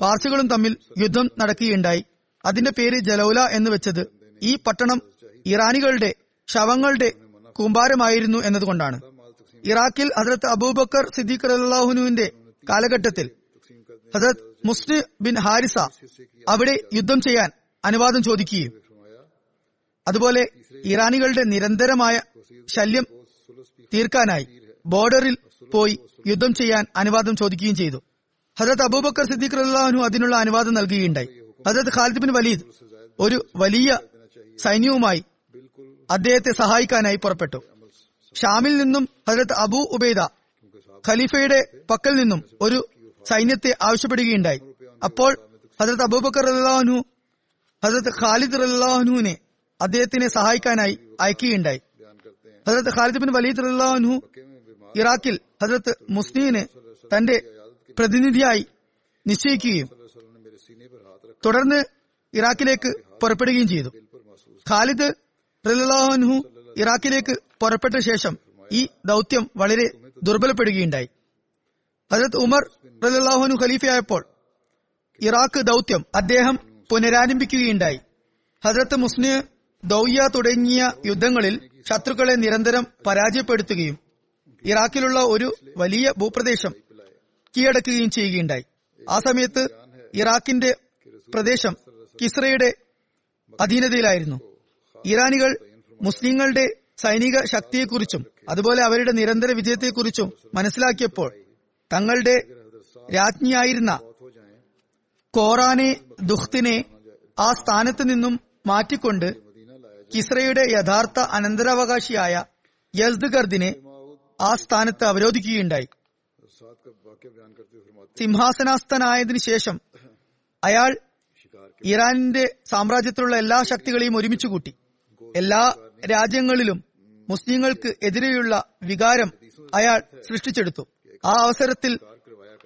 പാർസികളും തമ്മിൽ യുദ്ധം നടക്കുകയുണ്ടായി. അതിന്റെ പേര് ജലൌല എന്ന് വെച്ചത് ഈ പട്ടണം ഇറാനികളുടെ ശവങ്ങളുടെ കൂമ്പാരമായിരുന്നു എന്നതുകൊണ്ടാണ്. ഇറാഖിൽ ഹസരത്ത് അബൂബക്കർ സിദ്ദീഖ് അള്ളാഹുനുവിന്റെ കാലഘട്ടത്തിൽ ഹസരത് മുസ്ലിം ബിൻ ഹാരിസ അവിടെ യുദ്ധം ചെയ്യാൻ അനുവാദം ചോദിക്കുകയും അതുപോലെ ഇറാനികളുടെ നിരന്തരമായ ശല്യം തീർക്കാനായി ബോർഡറിൽ പോയി യുദ്ധം ചെയ്യാൻ അനുവാദം ചോദിക്കുകയും ചെയ്തു. ഹജരത് അബൂബക്കർ സിദ്ദീഖ് അള്ളാഹു അതിനുള്ള അനുവാദം നൽകുകയുണ്ടായി. ഹജരത് ഖാലിദ് ബിൻ വലീദ് ഒരു വലിയ സൈന്യവുമായി അദ്ദേഹത്തെ സഹായിക്കാനായി പുറപ്പെട്ടു. ഷാമിൽ നിന്നും ഹജരത് അബൂ ഉബൈദ ഖലീഫയുടെ പക്കൽ നിന്നും ഒരു സൈന്യത്തെ ആവശ്യപ്പെടുകയുണ്ടായി. അപ്പോൾ ഹജരത് അബൂബക്കർ അള്ളാഹു ഹജരത് ഖാലിദ് അള്ളാഹുനുവിനെ അദ്ദേഹത്തിനെ സഹായിക്കാനായി അയക്കുകയുണ്ടായി. ഹജരത് ഖാലിദ് ബിൻ വലീദ് അള്ളാഹു ഇറാഖിൽ ഹജരത് മുസ്ലിമിന് തന്റെ പ്രതിനിധിയായി നിശ്ചയിക്കുകയും തുടർന്ന് ഇറാഖിലേക്ക് പുറപ്പെടുകയും ചെയ്തു. ഖാലിദ് റലാഹു ഇറാഖിലേക്ക് പുറപ്പെട്ട ശേഷം ഈ ദൗത്യം വളരെ ദുർബലപ്പെടുകയുണ്ടായി. ഹജരത് ഉമർ റലാഹുനു ഖലീഫയായപ്പോൾ ഇറാഖ് ദൗത്യം അദ്ദേഹം പുനരാരംഭിക്കുകയുണ്ടായി. ഹജരത്ത് മുസ്ലിം ദൗയ്യ തുടങ്ങിയ യുദ്ധങ്ങളിൽ ശത്രുക്കളെ നിരന്തരം പരാജയപ്പെടുത്തുകയും ഇറാഖിലുള്ള ഒരു വലിയ ഭൂപ്രദേശം കീഴടക്കുകയും ചെയ്യുകയുണ്ടായി. ആ സമയത്ത് ഇറാഖിന്റെ പ്രദേശം കിസ്രയുടെ അധീനതയിലായിരുന്നു. ഇറാനികൾ മുസ്ലിങ്ങളുടെ സൈനിക ശക്തിയെക്കുറിച്ചും അതുപോലെ അവരുടെ നിരന്തര വിജയത്തെക്കുറിച്ചും മനസ്സിലാക്കിയപ്പോൾ തങ്ങളുടെ രാജ്ഞിയായിരുന്ന കോറാനെ ദുഖ്തിനെ ആ സ്ഥാനത്ത് നിന്നും മാറ്റിക്കൊണ്ട് കിസ്രയുടെ യഥാർത്ഥ അനന്തരാവകാശിയായ യസ്ദഗർദിനെ ആ സ്ഥാനത്ത് അവരോധിക്കുകയുണ്ടായി. സിംഹാസനാസ്ഥനായതിനു ശേഷം അയാൾ ഇറാനിന്റെ സാമ്രാജ്യത്തിലുള്ള എല്ലാ ശക്തികളെയും ഒരുമിച്ച് കൂട്ടി. എല്ലാ രാജ്യങ്ങളിലും മുസ്ലിങ്ങൾക്ക് എതിരെയുള്ള വികാരം അയാൾ സൃഷ്ടിച്ചെടുത്തു. ആ അവസരത്തിൽ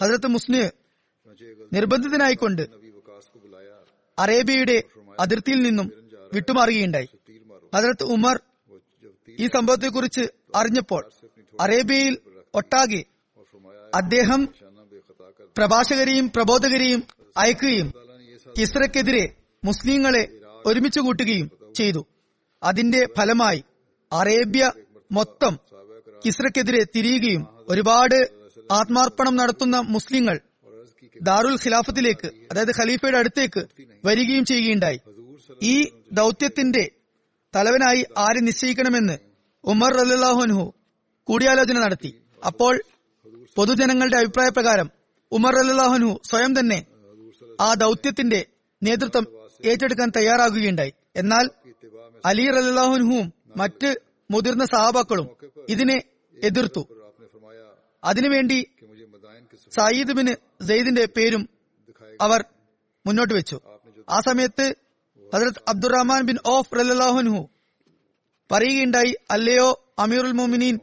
ഹസരത്ത് മുസ്ലിം നിർബന്ധിതനായിക്കൊണ്ട് അറേബ്യയുടെ അതിർത്തിയിൽ നിന്നും വിട്ടുമാറുകയുണ്ടായി. ഹസരത്ത് ഉമർ ഈ സംഭവത്തെക്കുറിച്ച് അറിഞ്ഞപ്പോൾ അറേബ്യയിൽ ഒട്ടാകെ അദ്ദേഹം പ്രഭാഷകരെയും പ്രബോധകരെയും അയക്കുകയും കിസ്രക്കെതിരെ മുസ്ലിങ്ങളെ ഒരുമിച്ച് കൂട്ടുകയും ചെയ്തു. അതിന്റെ ഫലമായി അറേബ്യ മൊത്തം കിസ്രക്കെതിരെ തിരിയുകയും ഒരുപാട് ആത്മാർപ്പണം നടത്തുന്ന മുസ്ലിങ്ങൾ ദാറുൽ ഖിലാഫത്തിലേക്ക് അതായത് ഖലീഫയുടെ അടുത്തേക്ക് വരികയും ചെയ്യുകയുണ്ടായി. ഈ ദൗത്യത്തിന്റെ തലവനായി ആര് നിശ്ചയിക്കണമെന്ന് ഉമർ റല്ലാഹുൻഹു കൂടിയാലോചന നടത്തി. അപ്പോൾ പൊതുജനങ്ങളുടെ അഭിപ്രായപ്രകാരം ഉമർ അല്ലാഹനു സ്വയം തന്നെ ആ ദൗത്യത്തിന്റെ നേതൃത്വം ഏറ്റെടുക്കാൻ തയ്യാറാകുകയുണ്ടായി. എന്നാൽ അലി റലാഹുനുവും മറ്റ് മുതിർന്ന സഹാബാക്കളും ഇതിനെ എതിർത്തു. അതിനുവേണ്ടി സയ്യിദ് ബിന് സെയ്ദിന്റെ പേരും അവർ മുന്നോട്ട് വെച്ചു. ആ സമയത്ത് ഹജരത് അബ്ദുറഹ്മാൻ ബിൻ ഓഫ് റല്ലാഹുനുഹു പറയുകയുണ്ടായി അല്ലയോ അമീറുൽ മോമിനീൻ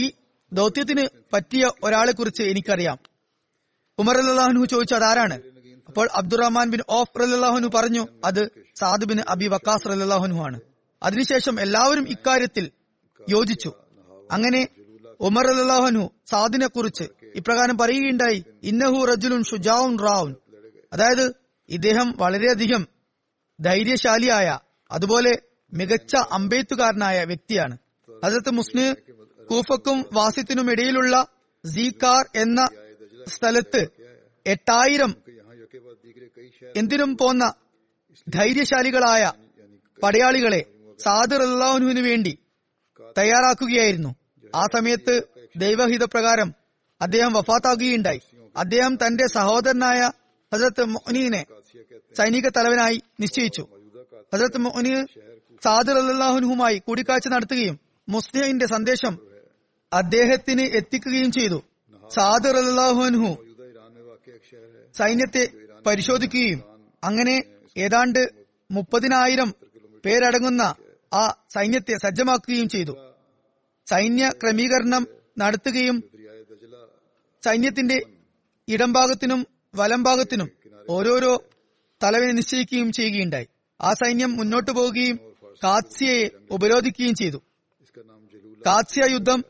ഈ ദൗത്യത്തിന് പറ്റിയ ഒരാളെ കുറിച്ച് എനിക്കറിയാം. ഉമർ അല്ലാഹുനു ചോദിച്ചു അതാരാണ്? അപ്പോൾ അബ്ദുറഹ്മാൻ ബിൻ ഓഫ് റല്ലാഹുനു പറഞ്ഞു അത് സാദ് ബിൻ അബി വക്കാസ് റല്ലാഹുനു ആണ്. അതിനുശേഷം എല്ലാവരും ഇക്കാര്യത്തിൽ യോജിച്ചു. അങ്ങനെ ഉമർ അല്ലാഹുനു സാദിനെ കുറിച്ച് ഇപ്രകാരം പറയുകയുണ്ടായി ഇന്നഹു റജുലുൻ ഷുജാവുൻ റാവുൻ അതായത് ഇദ്ദേഹം വളരെയധികം ധൈര്യശാലിയായ അതുപോലെ മികച്ച അമ്പെയ്ത്തുകാരനായ വ്യക്തിയാണ്. ഹസരത്ത് മുസ്ലിം കൂഫക്കും വാസിത്തിനുമിടയിലുള്ള സീകാർ എന്ന സ്ഥലത്ത് എട്ടായിരം എന്തിനും പോന്ന ധൈര്യശാലികളായ പടയാളികളെ സാദിർ അള്ളാഹുനുവിന് വേണ്ടി തയ്യാറാക്കുകയായിരുന്നു. ആ സമയത്ത് ദൈവഹിതപ്രകാരം അദ്ദേഹം വഫാത്താകുകയുണ്ടായി. അദ്ദേഹം തന്റെ സഹോദരനായ ഹസരത്ത് മൊഹനീനെ സൈനിക തലവനായി നിശ്ചയിച്ചു. ഹസരത്ത് മൊഹനീ സാദിർ അള്ളാഹുനുഹുമായി കൂടിക്കാഴ്ച നടത്തുകയും മുസ്ലിഹിന്റെ സന്ദേശം അദ്ദേഹത്തിന് എത്തിക്കുകയും ചെയ്തു. സാദർ അള്ളാഹുഅൻഹു സൈന്യത്തെ പരിശോധിക്കുകയും അങ്ങനെ ഏതാണ്ട് മുപ്പതിനായിരം പേരടങ്ങുന്ന ആ സൈന്യത്തെ സജ്ജമാക്കുകയും ചെയ്തു. സൈന്യ ക്രമീകരണം നടത്തുകയും സൈന്യത്തിന്റെ ഇടംഭാഗത്തിനും വലംഭാഗത്തിനും ഓരോരോ തലവിനെ നിശ്ചയിക്കുകയും ചെയ്യുകയുണ്ടായി. ആ സൈന്യം മുന്നോട്ടു പോവുകയും കാത്സ്യയെ ഉപരോധിക്കുകയും ചെയ്തു. കാത്സ്യ യുദ്ധം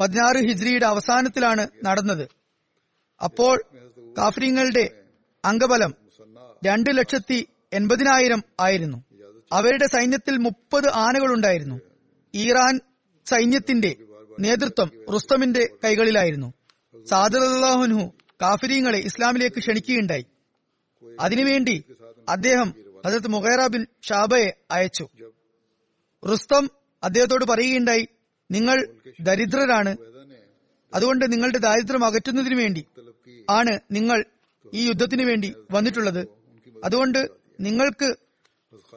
പതിനാറ് ഹിജ്രിയുടെ അവസാനത്തിലാണ് നടന്നത്. അപ്പോൾ കാഫ്രീങ്ങളുടെ അംഗബലം രണ്ട് ലക്ഷത്തി എൺപതിനായിരം ആയിരുന്നു. അവരുടെ സൈന്യത്തിൽ മുപ്പത് ആനകളുണ്ടായിരുന്നു ഇറാൻ സൈന്യത്തിന്റെ നേതൃത്വം റുസ്തമിന്റെ കൈകളിലായിരുന്നു. സാദർ കാഫിരിങ്ങളെ ഇസ്ലാമിലേക്ക് ക്ഷണിക്കുകയുണ്ടായി. അതിനുവേണ്ടി അദ്ദേഹം ഹസരത്ത് മുഖേറ ബിൻ ഷാബയെ അയച്ചു. റുസ്തം അദ്ദേഹത്തോട് പറയുകയുണ്ടായി നിങ്ങൾ ദരിദ്രരാണ്. അതുകൊണ്ട് നിങ്ങളുടെ ദാരിദ്ര്യം അകറ്റുന്നതിനു വേണ്ടി ആണ് നിങ്ങൾ ഈ യുദ്ധത്തിന് വേണ്ടി വന്നിട്ടുള്ളത്. അതുകൊണ്ട് നിങ്ങൾക്ക്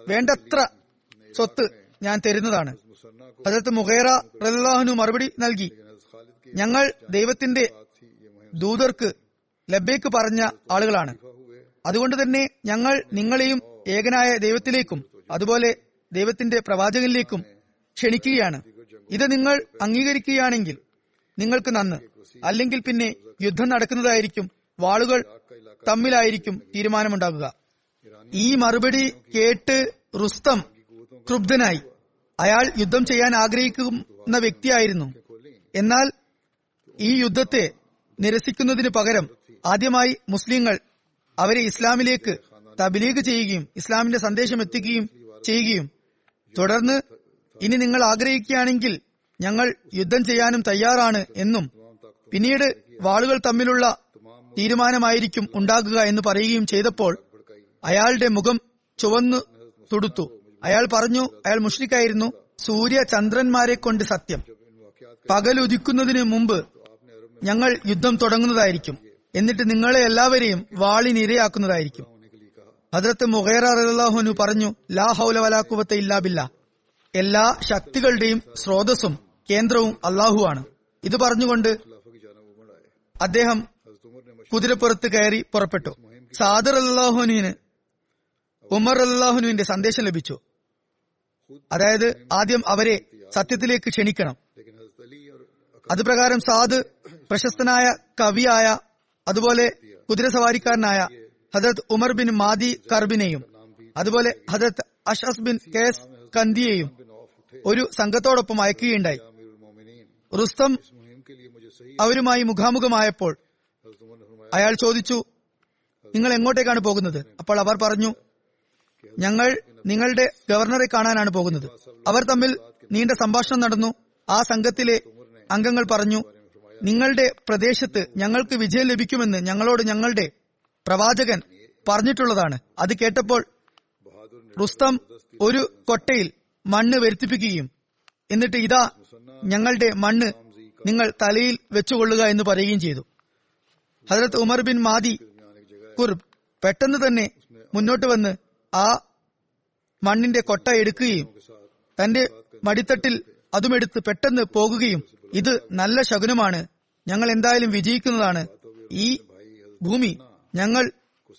വേണ്ടത്ര സ്വത്ത് ഞാൻ തരുന്നതാണ്. ഹജരത്ത് മുഖേറ റല്ലാഹുനു മറുപടി നൽകി. ഞങ്ങൾ ദൈവത്തിന്റെ ദൂതർക്ക് ലബേക്ക് പറഞ്ഞ ആളുകളാണ്. അതുകൊണ്ട് തന്നെ ഞങ്ങൾ നിങ്ങളെയും ഏകനായ ദൈവത്തിലേക്കും അതുപോലെ ദൈവത്തിന്റെ പ്രവാചകനിലേക്കും ക്ഷണിക്കുകയാണ്. ഇത് നിങ്ങൾ അംഗീകരിക്കുകയാണെങ്കിൽ നിങ്ങൾക്ക് നന്ന്. അല്ലെങ്കിൽ പിന്നെ യുദ്ധം നടക്കുന്നതായിരിക്കും വാളുകൾ തമ്മിലായിരിക്കും തീരുമാനമുണ്ടാകുക ഈ മറുപടി കേട്ട് റുസ്തം ക്രുബ്ധനായി. അയാൾ യുദ്ധം ചെയ്യാൻ ആഗ്രഹിക്കുന്ന വ്യക്തിയായിരുന്നു. എന്നാൽ ഈ യുദ്ധത്തെ നിരസിക്കുന്നതിന് പകരം ആദ്യമായി മുസ്ലിങ്ങൾ അവരെ ഇസ്ലാമിലേക്ക് തബ്ലീഗ് ചെയ്യുകയും ഇസ്ലാമിന്റെ സന്ദേശം എത്തിക്കുകയും ചെയ്യുകയും തുടർന്ന് ഇനി നിങ്ങൾ ആഗ്രഹിക്കുകയാണെങ്കിൽ ഞങ്ങൾ യുദ്ധം ചെയ്യാനും തയ്യാറാണ് എന്നും പിന്നീട് വാളുകൾ തമ്മിലുള്ള തീരുമാനമായിരിക്കും ഉണ്ടാകുക എന്ന് പറയുകയും ചെയ്തപ്പോൾ അയാളുടെ മുഖം ചുവന്നു തുടുത്തു. അയാൾ പറഞ്ഞു അയാൾ മുഷ്രിക്കായിരുന്നു സൂര്യ ചന്ദ്രന്മാരെ കൊണ്ട് സത്യം. പകലുദിക്കുന്നതിന് മുമ്പ് ഞങ്ങൾ യുദ്ധം തുടങ്ങുന്നതായിരിക്കും. എന്നിട്ട് നിങ്ങളെ എല്ലാവരെയും വാളിനിരയാക്കുന്നതായിരിക്കും ഹദ്രത്ത് മുഖേറാഹുനു പറഞ്ഞു ലാ ഹൗല വലാക്കുവത്തെ ഇല്ലാബില്ല എല്ലാ ശക്തികളുടെയും സ്രോതസ്സും കേന്ദ്രവും അള്ളാഹുവാണ് ഇത് പറഞ്ഞുകൊണ്ട് അദ്ദേഹം കുതിരപ്പുറത്ത് കയറി പുറപ്പെട്ടു. സാദർ അള്ളാഹുനുവിന് ഉമർ അള്ളാഹുനുവിന്റെ സന്ദേശം ലഭിച്ചു. അതായത് ആദ്യം അവരെ സത്യത്തിലേക്ക് ക്ഷണിക്കണം. അതുപ്രകാരം സാദ് പ്രശസ്തനായ കവിയായ അതുപോലെ കുതിരസവാരിക്കാരനായ ഹജരത് ഉമർ ബിൻ മാദി കർബിനെയും അതുപോലെ ഹജരത് അഷസ് ബിൻ കേസ് കന്തിയെയും ഒരു സംഘത്തോടൊപ്പം അയക്കുകയുണ്ടായി. റുസ്തം അവരുമായി മുഖാമുഖമായപ്പോൾ അയാൾ ചോദിച്ചു നിങ്ങൾ എങ്ങോട്ടേക്കാണ് പോകുന്നത്? അപ്പോൾ അവർ പറഞ്ഞു ഞങ്ങൾ നിങ്ങളുടെ ഗവർണറെ കാണാനാണ് പോകുന്നത്. അവർ തമ്മിൽ നീണ്ട സംഭാഷണം നടന്നു. ആ സംഘത്തിലെ അംഗങ്ങൾ പറഞ്ഞു നിങ്ങളുടെ പ്രദേശത്ത് ഞങ്ങൾക്ക് വിജയം ലഭിക്കുമെന്ന് ഞങ്ങളോട് ഞങ്ങളുടെ പ്രവാചകൻ പറഞ്ഞിട്ടുള്ളതാണ്. അത് കേട്ടപ്പോൾ റുസ്തം ഒരു കൊട്ടയിൽ മണ്ണ് വരുത്തിപ്പിക്കുകയും. എന്നിട്ട് ഇതാ ഞങ്ങളുടെ മണ്ണ് നിങ്ങൾ തലയിൽ വെച്ചുകൊള്ളുക എന്ന് പറയുകയും ചെയ്തു. ഹജരത് ഉമർ ബിൻ മാദി കുർബ് പെട്ടെന്ന് തന്നെ മുന്നോട്ട് വന്ന് ആ മണ്ണിന്റെ കൊട്ട എടുക്കുകയും തന്റെ മടിത്തട്ടിൽ അതുമെടുത്ത് പെട്ടെന്ന് പോകുകയും ഇത് നല്ല ശകുനമാണ്. ഞങ്ങൾ എന്തായാലും വിജയിക്കുന്നതാണ്. ഈ ഭൂമി ഞങ്ങൾ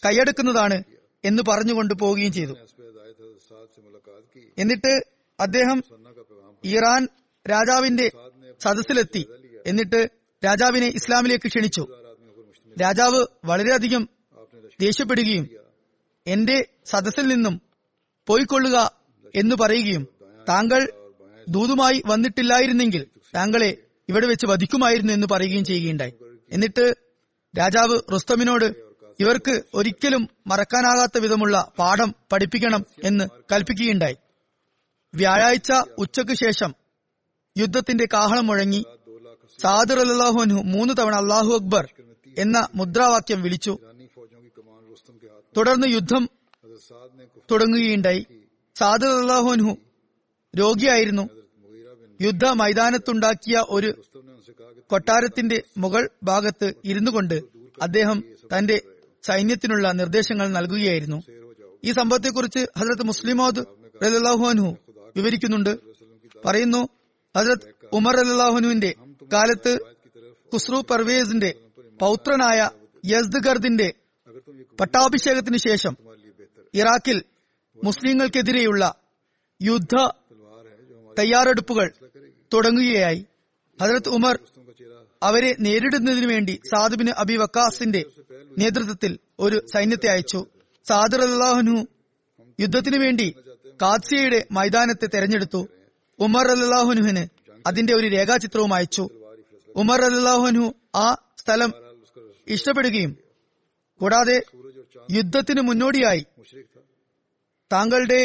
കൈയെടുക്കുന്നതാണ് എന്ന് പറഞ്ഞുകൊണ്ട് പോവുകയും ചെയ്തു. എന്നിട്ട് അദ്ദേഹം ഇറാൻ രാജാവിന്റെ സദസ്സിലെത്തി. എന്നിട്ട് രാജാവിനെ ഇസ്ലാമിലേക്ക് ക്ഷണിച്ചു. രാജാവ് വളരെയധികം ദേഷ്യപ്പെടുകയും എന്റെ സദസ്സിൽ നിന്നും പോയിക്കൊള്ളുക എന്ന് പറയുകയും താങ്കൾ ദൂതുമായി വന്നിട്ടില്ലായിരുന്നെങ്കിൽ താങ്കളെ ഇവിടെ വെച്ച് വധിക്കുമായിരുന്നു എന്ന് പറയുകയും ചെയ്യുകയുണ്ടായി. എന്നിട്ട് രാജാവ് റുസ്തമിനോട് ഇവർക്ക് ഒരിക്കലും മറക്കാനാകാത്ത വിധമുള്ള പാഠം പഠിപ്പിക്കണം എന്ന് കൽപ്പിക്കുകയുണ്ടായി. വ്യാഴാഴ്ച ഉച്ചയ്ക്ക് ശേഷം യുദ്ധത്തിന്റെ കാഹളം മുഴങ്ങി സാദർ അല്ലാഹുനു മൂന്ന് തവണ അള്ളാഹു അക്ബർ എന്ന മുദ്രാവാക്യം വിളിച്ചു. തുടർന്ന് യുദ്ധം തുടങ്ങുകയുണ്ടായി. സാദർ അല്ലാഹുനു രോഗിയായിരുന്നു. യുദ്ധ മൈതാനത്തുണ്ടാക്കിയ ഒരു കൊട്ടാരത്തിന്റെ മുകൾ ഭാഗത്ത് ഇരുന്നു കൊണ്ട് അദ്ദേഹം തന്റെ സൈന്യത്തിനുള്ള നിർദ്ദേശങ്ങൾ നൽകുകയായിരുന്നു. ഈ സംഭവത്തെക്കുറിച്ച് ഹസരത്ത് മുസ്ലിമോദ് റഹു വിവരിക്കുന്നുണ്ട്. പറയുന്നു ഹസരത് ഉമർ അല്ലാഹുനുവിന്റെ കാലത്ത് ഖുസ്രു പർവേസിന്റെ പൗത്രനായ യസ്ദ്ഗർദിന്റെ പട്ടാഭിഷേകത്തിനു ശേഷം ഇറാഖിൽ മുസ്ലിങ്ങൾക്കെതിരെയുള്ള യുദ്ധ തയ്യാറെടുപ്പുകൾ തുടങ്ങുകയായി. ഹജരത് ഉമർ അവരെ നേരിടുന്നതിനു വേണ്ടി സാദുബിന് അബി വക്കാസിന്റെ നേതൃത്വത്തിൽ ഒരു സൈന്യത്തെ അയച്ചു. സാദർ അള്ളാഹുനു യുദ്ധത്തിനു വേണ്ടി കാത്സിയയുടെ മൈതാനത്തെ തെരഞ്ഞെടുത്തു. ഉമർ അല്ലാഹുനുഹിന് അതിന്റെ ഒരു രേഖാചിത്രവും അയച്ചു. ഉമർ അല്ലാഹുനു ആ സ്ഥലം ഇഷ്ടപ്പെടുകയും കൂടാതെ യുദ്ധത്തിന് മുന്നോടിയായി താങ്കളുടെ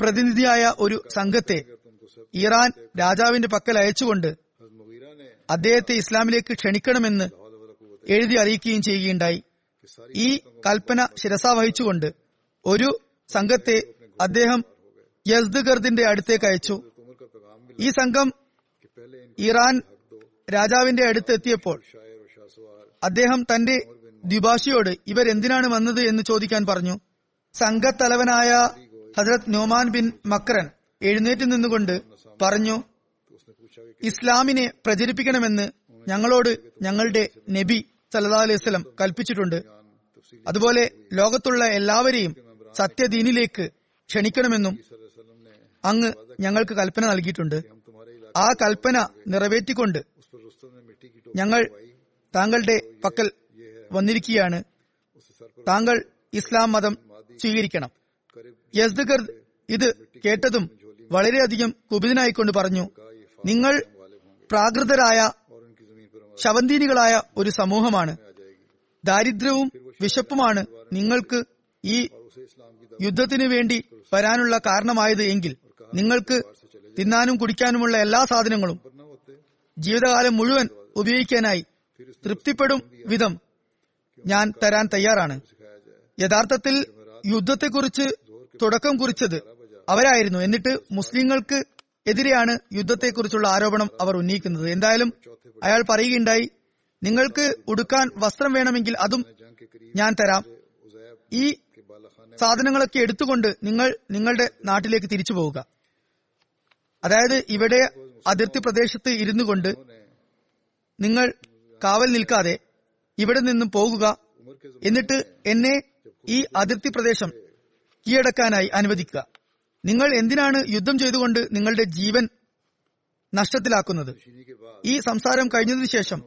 പ്രതിനിധിയായ ഒരു സംഘത്തെ ഇറാൻ രാജാവിന്റെ പക്കൽ അയച്ചുകൊണ്ട് അദ്ദേഹത്തെ ഇസ്ലാമിലേക്ക് ക്ഷണിക്കണമെന്ന് എഴുതി അറിയിക്കുകയും ചെയ്യുകയുണ്ടായി. ഈ കൽപ്പന ശിരസാവഹിച്ചുകൊണ്ട് ഒരു സംഘത്തെ അദ്ദേഹം യൽദ്ഗർദിന്റെ അടുത്തേക്ക് അയച്ചു. ഈ സംഘം ഇറാൻ രാജാവിന്റെ അടുത്തെത്തിയപ്പോൾ അദ്ദേഹം തന്റെ ദ്വിഭാഷിയോട് ഇവരെന്തിനാണ് വന്നത്? എന്ന് ചോദിക്കാൻ പറഞ്ഞു. സംഘത്തലവനായ ഹസരത് നോമാൻ ബിൻ മക്രൻ എഴുന്നേറ്റ് നിന്നുകൊണ്ട് പറഞ്ഞു ഇസ്ലാമിനെ പ്രചരിപ്പിക്കണമെന്ന് ഞങ്ങളോട് ഞങ്ങളുടെ നബി സല്ലാ സ്വലം കൽപ്പിച്ചിട്ടുണ്ട്. അതുപോലെ ലോകത്തുള്ള എല്ലാവരെയും സത്യദീനിലേക്ക് ക്ഷണിക്കണമെന്നും അങ്ങ് ഞങ്ങൾക്ക് കൽപ്പന നൽകിയിട്ടുണ്ട്. ആ കൽപ്പന നിറവേറ്റിക്കൊണ്ട് ഞങ്ങൾ താങ്കളുടെ പക്കൽ വന്നിരിക്കുകയാണ്. താങ്കൾ ഇസ്ലാം മതം സ്വീകരിക്കണം. യസ്ദഗർ ഇത് കേട്ടതും വളരെയധികം കുപിതനായിക്കൊണ്ട് പറഞ്ഞു നിങ്ങൾ പ്രാകൃതരായ ശവന്തീനികളായ ഒരു സമൂഹമാണ്. ദാരിദ്ര്യവും വിശപ്പുമാണ് നിങ്ങൾക്ക് ഈ യുദ്ധത്തിനു വേണ്ടി വരാനുള്ള കാരണമായത് എങ്കിൽ നിങ്ങൾക്ക് തിന്നാനും കുടിക്കാനുമുള്ള എല്ലാ സാധനങ്ങളും ജീവിതകാലം മുഴുവൻ ഉപയോഗിക്കാനായി തൃപ്തിപ്പെടും വിധം ഞാൻ തരാൻ തയ്യാറാണ്. യഥാർത്ഥത്തിൽ യുദ്ധത്തെക്കുറിച്ച് തുടക്കം കുറിച്ചത് അവരായിരുന്നു. എന്നിട്ട് മുസ്ലിങ്ങൾക്ക് എതിരെയാണ് യുദ്ധത്തെക്കുറിച്ചുള്ള ആരോപണം അവർ ഉന്നയിക്കുന്നത്. എന്തായാലും അയാൾ പറയുകയുണ്ടായി നിങ്ങൾക്ക് ഉടുക്കാൻ വസ്ത്രം വേണമെങ്കിൽ അതും ഞാൻ തരാം. ഈ സാധനങ്ങളൊക്കെ എടുത്തുകൊണ്ട് നിങ്ങൾ നിങ്ങളുടെ നാട്ടിലേക്ക് തിരിച്ചു പോവുക. അതായത് ഇവിടെ അതിർത്തി പ്രദേശത്ത് ഇരുന്നു കൊണ്ട് നിങ്ങൾ കാവൽ നിൽക്കാതെ ഇവിടെ നിന്നും പോകുക എന്നിട്ട് എന്നെ ഈ അതിർത്തി പ്രദേശം കീഴടക്കാനായി അനുവദിക്കുക. നിങ്ങൾ എന്തിനാണ് യുദ്ധം ചെയ്തുകൊണ്ട് നിങ്ങളുടെ ജീവൻ നഷ്ടത്തിലാക്കുന്നത്? ഈ സംസാരം കഴിഞ്ഞതിനു ശേഷം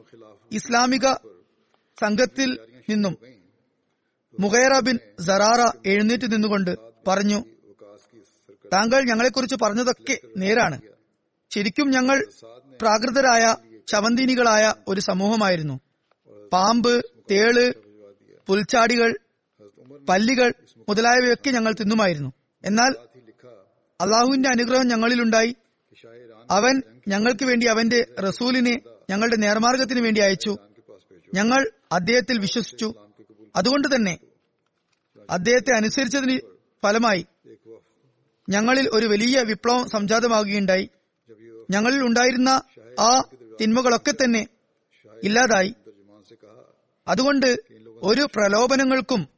ഇസ്ലാമിക സംഘത്തിൽ നിന്നും മുഖേറ ബിൻ സറാറ എഴുന്നേറ്റ് നിന്നുകൊണ്ട് പറഞ്ഞു താങ്കൾ ഞങ്ങളെക്കുറിച്ച് പറഞ്ഞതൊക്കെ നേരാണ്. ശരിക്കും ഞങ്ങൾ പ്രാകൃതരായ ശവന്തിനികളായ ഒരു സമൂഹമായിരുന്നു. പാമ്പ് തേൾ പുൽച്ചാടികൾ പല്ലികൾ മുതലായവയൊക്കെ ഞങ്ങൾ തിന്നുമായിരുന്നു. എന്നാൽ അള്ളാഹുവിന്റെ അനുഗ്രഹം ഞങ്ങളിലുണ്ടായി. അവൻ ഞങ്ങൾക്ക് വേണ്ടി അവന്റെ റസൂലിനെ ഞങ്ങളുടെ നേർമാർഗത്തിന് വേണ്ടി അയച്ചു. ഞങ്ങൾ അദ്ദേഹത്തിൽ വിശ്വസിച്ചു. അതുകൊണ്ട് തന്നെ അദ്ദേഹത്തെ അനുസരിച്ചതിന് ഫലമായി ഞങ്ങളിൽ ഒരു വലിയ വിപ്ലവം സംജാതമാകുകയുണ്ടായി. ഞങ്ങളിൽ ഉണ്ടായിരുന്ന ആ തിന്മകളൊക്കെ തന്നെ ഇല്ലാതായി. അതുകൊണ്ട് ഒരു പ്രലോഭനങ്ങൾക്കും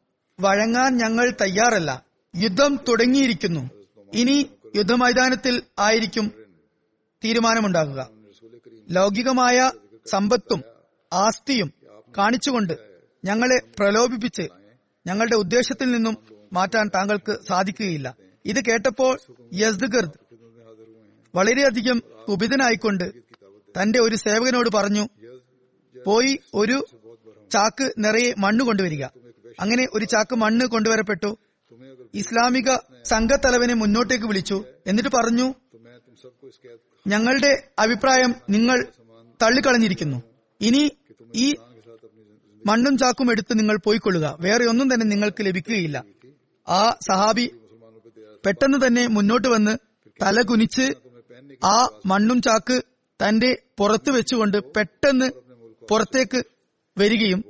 വഴങ്ങാൻ ഞങ്ങൾ തയ്യാറല്ല. യുദ്ധം തുടങ്ങിയിരിക്കുന്നു. ഇനി യുദ്ധമൈതാനത്തിൽ ആയിരിക്കും തീരുമാനമുണ്ടാകുക. ലൗകികമായ സമ്പത്തും ആസ്തിയും കാണിച്ചുകൊണ്ട് ഞങ്ങളെ പ്രലോഭിപ്പിച്ച് ഞങ്ങളുടെ ഉദ്ദേശത്തിൽ നിന്നും മാറ്റാൻ താങ്കൾക്ക് സാധിക്കുകയില്ല. ഇത് കേട്ടപ്പോൾ യസ്ദഗർദ് വളരെയധികം കുപിതനായിക്കൊണ്ട് തന്റെ ഒരു സേവകനോട് പറഞ്ഞു പോയി ഒരു ചാക്ക് നിറയെ മണ്ണ് കൊണ്ടുവരിക. അങ്ങനെ ഒരു ചാക്ക് മണ്ണ് കൊണ്ടുവരപ്പെട്ടു. ഇസ്ലാമിക സംഘത്തലവനെ മുന്നോട്ടേക്ക് വിളിച്ചു. എന്നിട്ട് പറഞ്ഞു ഞങ്ങളുടെ അഭിപ്രായം നിങ്ങൾ തള്ളിക്കളഞ്ഞിരിക്കുന്നു. ഇനി ഈ മണ്ണും ചാക്കും എടുത്ത് നിങ്ങൾ പോയിക്കൊള്ളുക. വേറെ ഒന്നും തന്നെ നിങ്ങൾക്ക് ലഭിക്കുകയില്ല. ആ സഹാബി പെട്ടെന്ന് തന്നെ മുന്നോട്ട് വന്ന് തല കുനിച്ച് ആ മണ്ണും ചാക്ക് തന്റെ പുറത്ത് വെച്ചുകൊണ്ട് പെട്ടെന്ന് പുറത്തേക്ക് വരികയും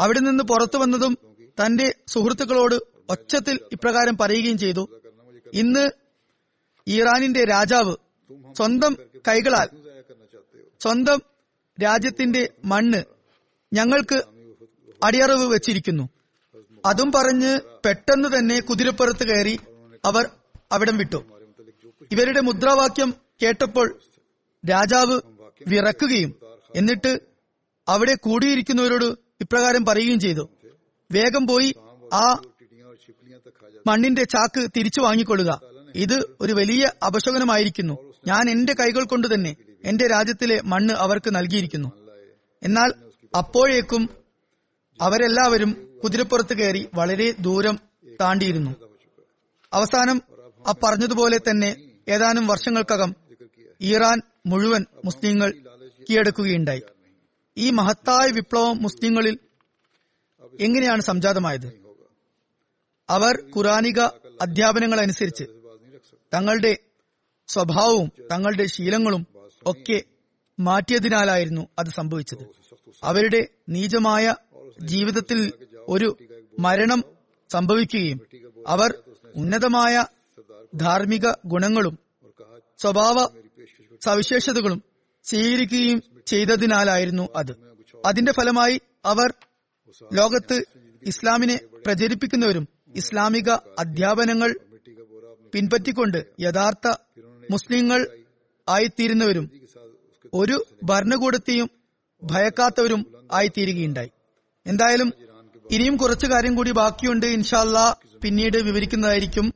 അവിടെ നിന്ന് പുറത്തു വന്നതും തന്റെ സുഹൃത്തുക്കളോട് ഒച്ചത്തിൽ ഇപ്രകാരം പറയുകയും ചെയ്തു. ഇന്ന് ഇറാനിന്റെ രാജാവ് സ്വന്തം കൈകളാൽ സ്വന്തം രാജ്യത്തിന്റെ മണ്ണ് ഞങ്ങൾക്ക് അടിയറവ് വെച്ചിരിക്കുന്നു. അതും പറഞ്ഞ് പെട്ടെന്ന് തന്നെ കുതിരപ്പുറത്ത് കയറി അവർ അവിടം വിട്ടു. ഇവരുടെ മുദ്രാവാക്യം കേട്ടപ്പോൾ രാജാവ് വിറക്കുകയും എന്നിട്ട് അവിടെ കൂടിയിരിക്കുന്നവരോട് ഇപ്രകാരം പറയുകയും ചെയ്തു. വേഗം പോയി ആ മണ്ണിന്റെ ചാക്ക് തിരിച്ചു വാങ്ങിക്കൊള്ളുക. ഇത് ഒരു വലിയ അപശകനമായിരിക്കുന്നു. ഞാൻ എന്റെ കൈകൾ കൊണ്ട് തന്നെ എന്റെ രാജ്യത്തിലെ മണ്ണ് അവർക്ക് നൽകിയിരിക്കുന്നു. എന്നാൽ അപ്പോഴേക്കും അവരെല്ലാവരും കുതിരപ്പുറത്ത് കയറി വളരെ ദൂരം താണ്ടിയിരുന്നു. അവസാനം ആ പറഞ്ഞതുപോലെ തന്നെ ഏതാനും വർഷങ്ങൾക്കകം ഇറാൻ മുഴുവൻ മുസ്ലിങ്ങൾ കീഴടക്കുകയുണ്ടായി. ഈ മഹത്തായ വിപ്ലവം മുസ്ലിങ്ങളിൽ എങ്ങനെയാണ് സംജാതമായത്? അവർ ഖുറാനിക അധ്യാപനങ്ങൾ അനുസരിച്ച് തങ്ങളുടെ സ്വഭാവവും തങ്ങളുടെ ശീലങ്ങളും ഒക്കെ മാറ്റിയതിനാലായിരുന്നു അത് സംഭവിച്ചത്. അവരുടെ നീചമായ ജീവിതത്തിൽ ഒരു മരണം സംഭവിക്കുകയും അവർ ഉന്നതമായ ധാർമ്മിക ഗുണങ്ങളും സ്വഭാവ സവിശേഷതകളും സ്വീകരിക്കുകയും ചെയ്തതിനാലായിരുന്നു അത്. അതിന്റെ ഫലമായി അവർ ലോകത്ത് ഇസ്ലാമിനെ പ്രചരിപ്പിക്കുന്നവരും ഇസ്ലാമിക അധ്യാപനങ്ങൾ പിൻപറ്റിക്കൊണ്ട് യഥാർത്ഥ മുസ്ലിങ്ങൾ ആയിത്തീരുന്നവരും ഒരു ഭരണകൂടത്തെയും ഭയക്കാത്തവരും ആയിത്തീരുകയുണ്ടായി. എന്തായാലും ഇനിയും കുറച്ചു കാര്യം കൂടി ബാക്കിയുണ്ട്. ഇൻഷാല്ല പിന്നീട് വിവരിക്കുന്നതായിരിക്കും.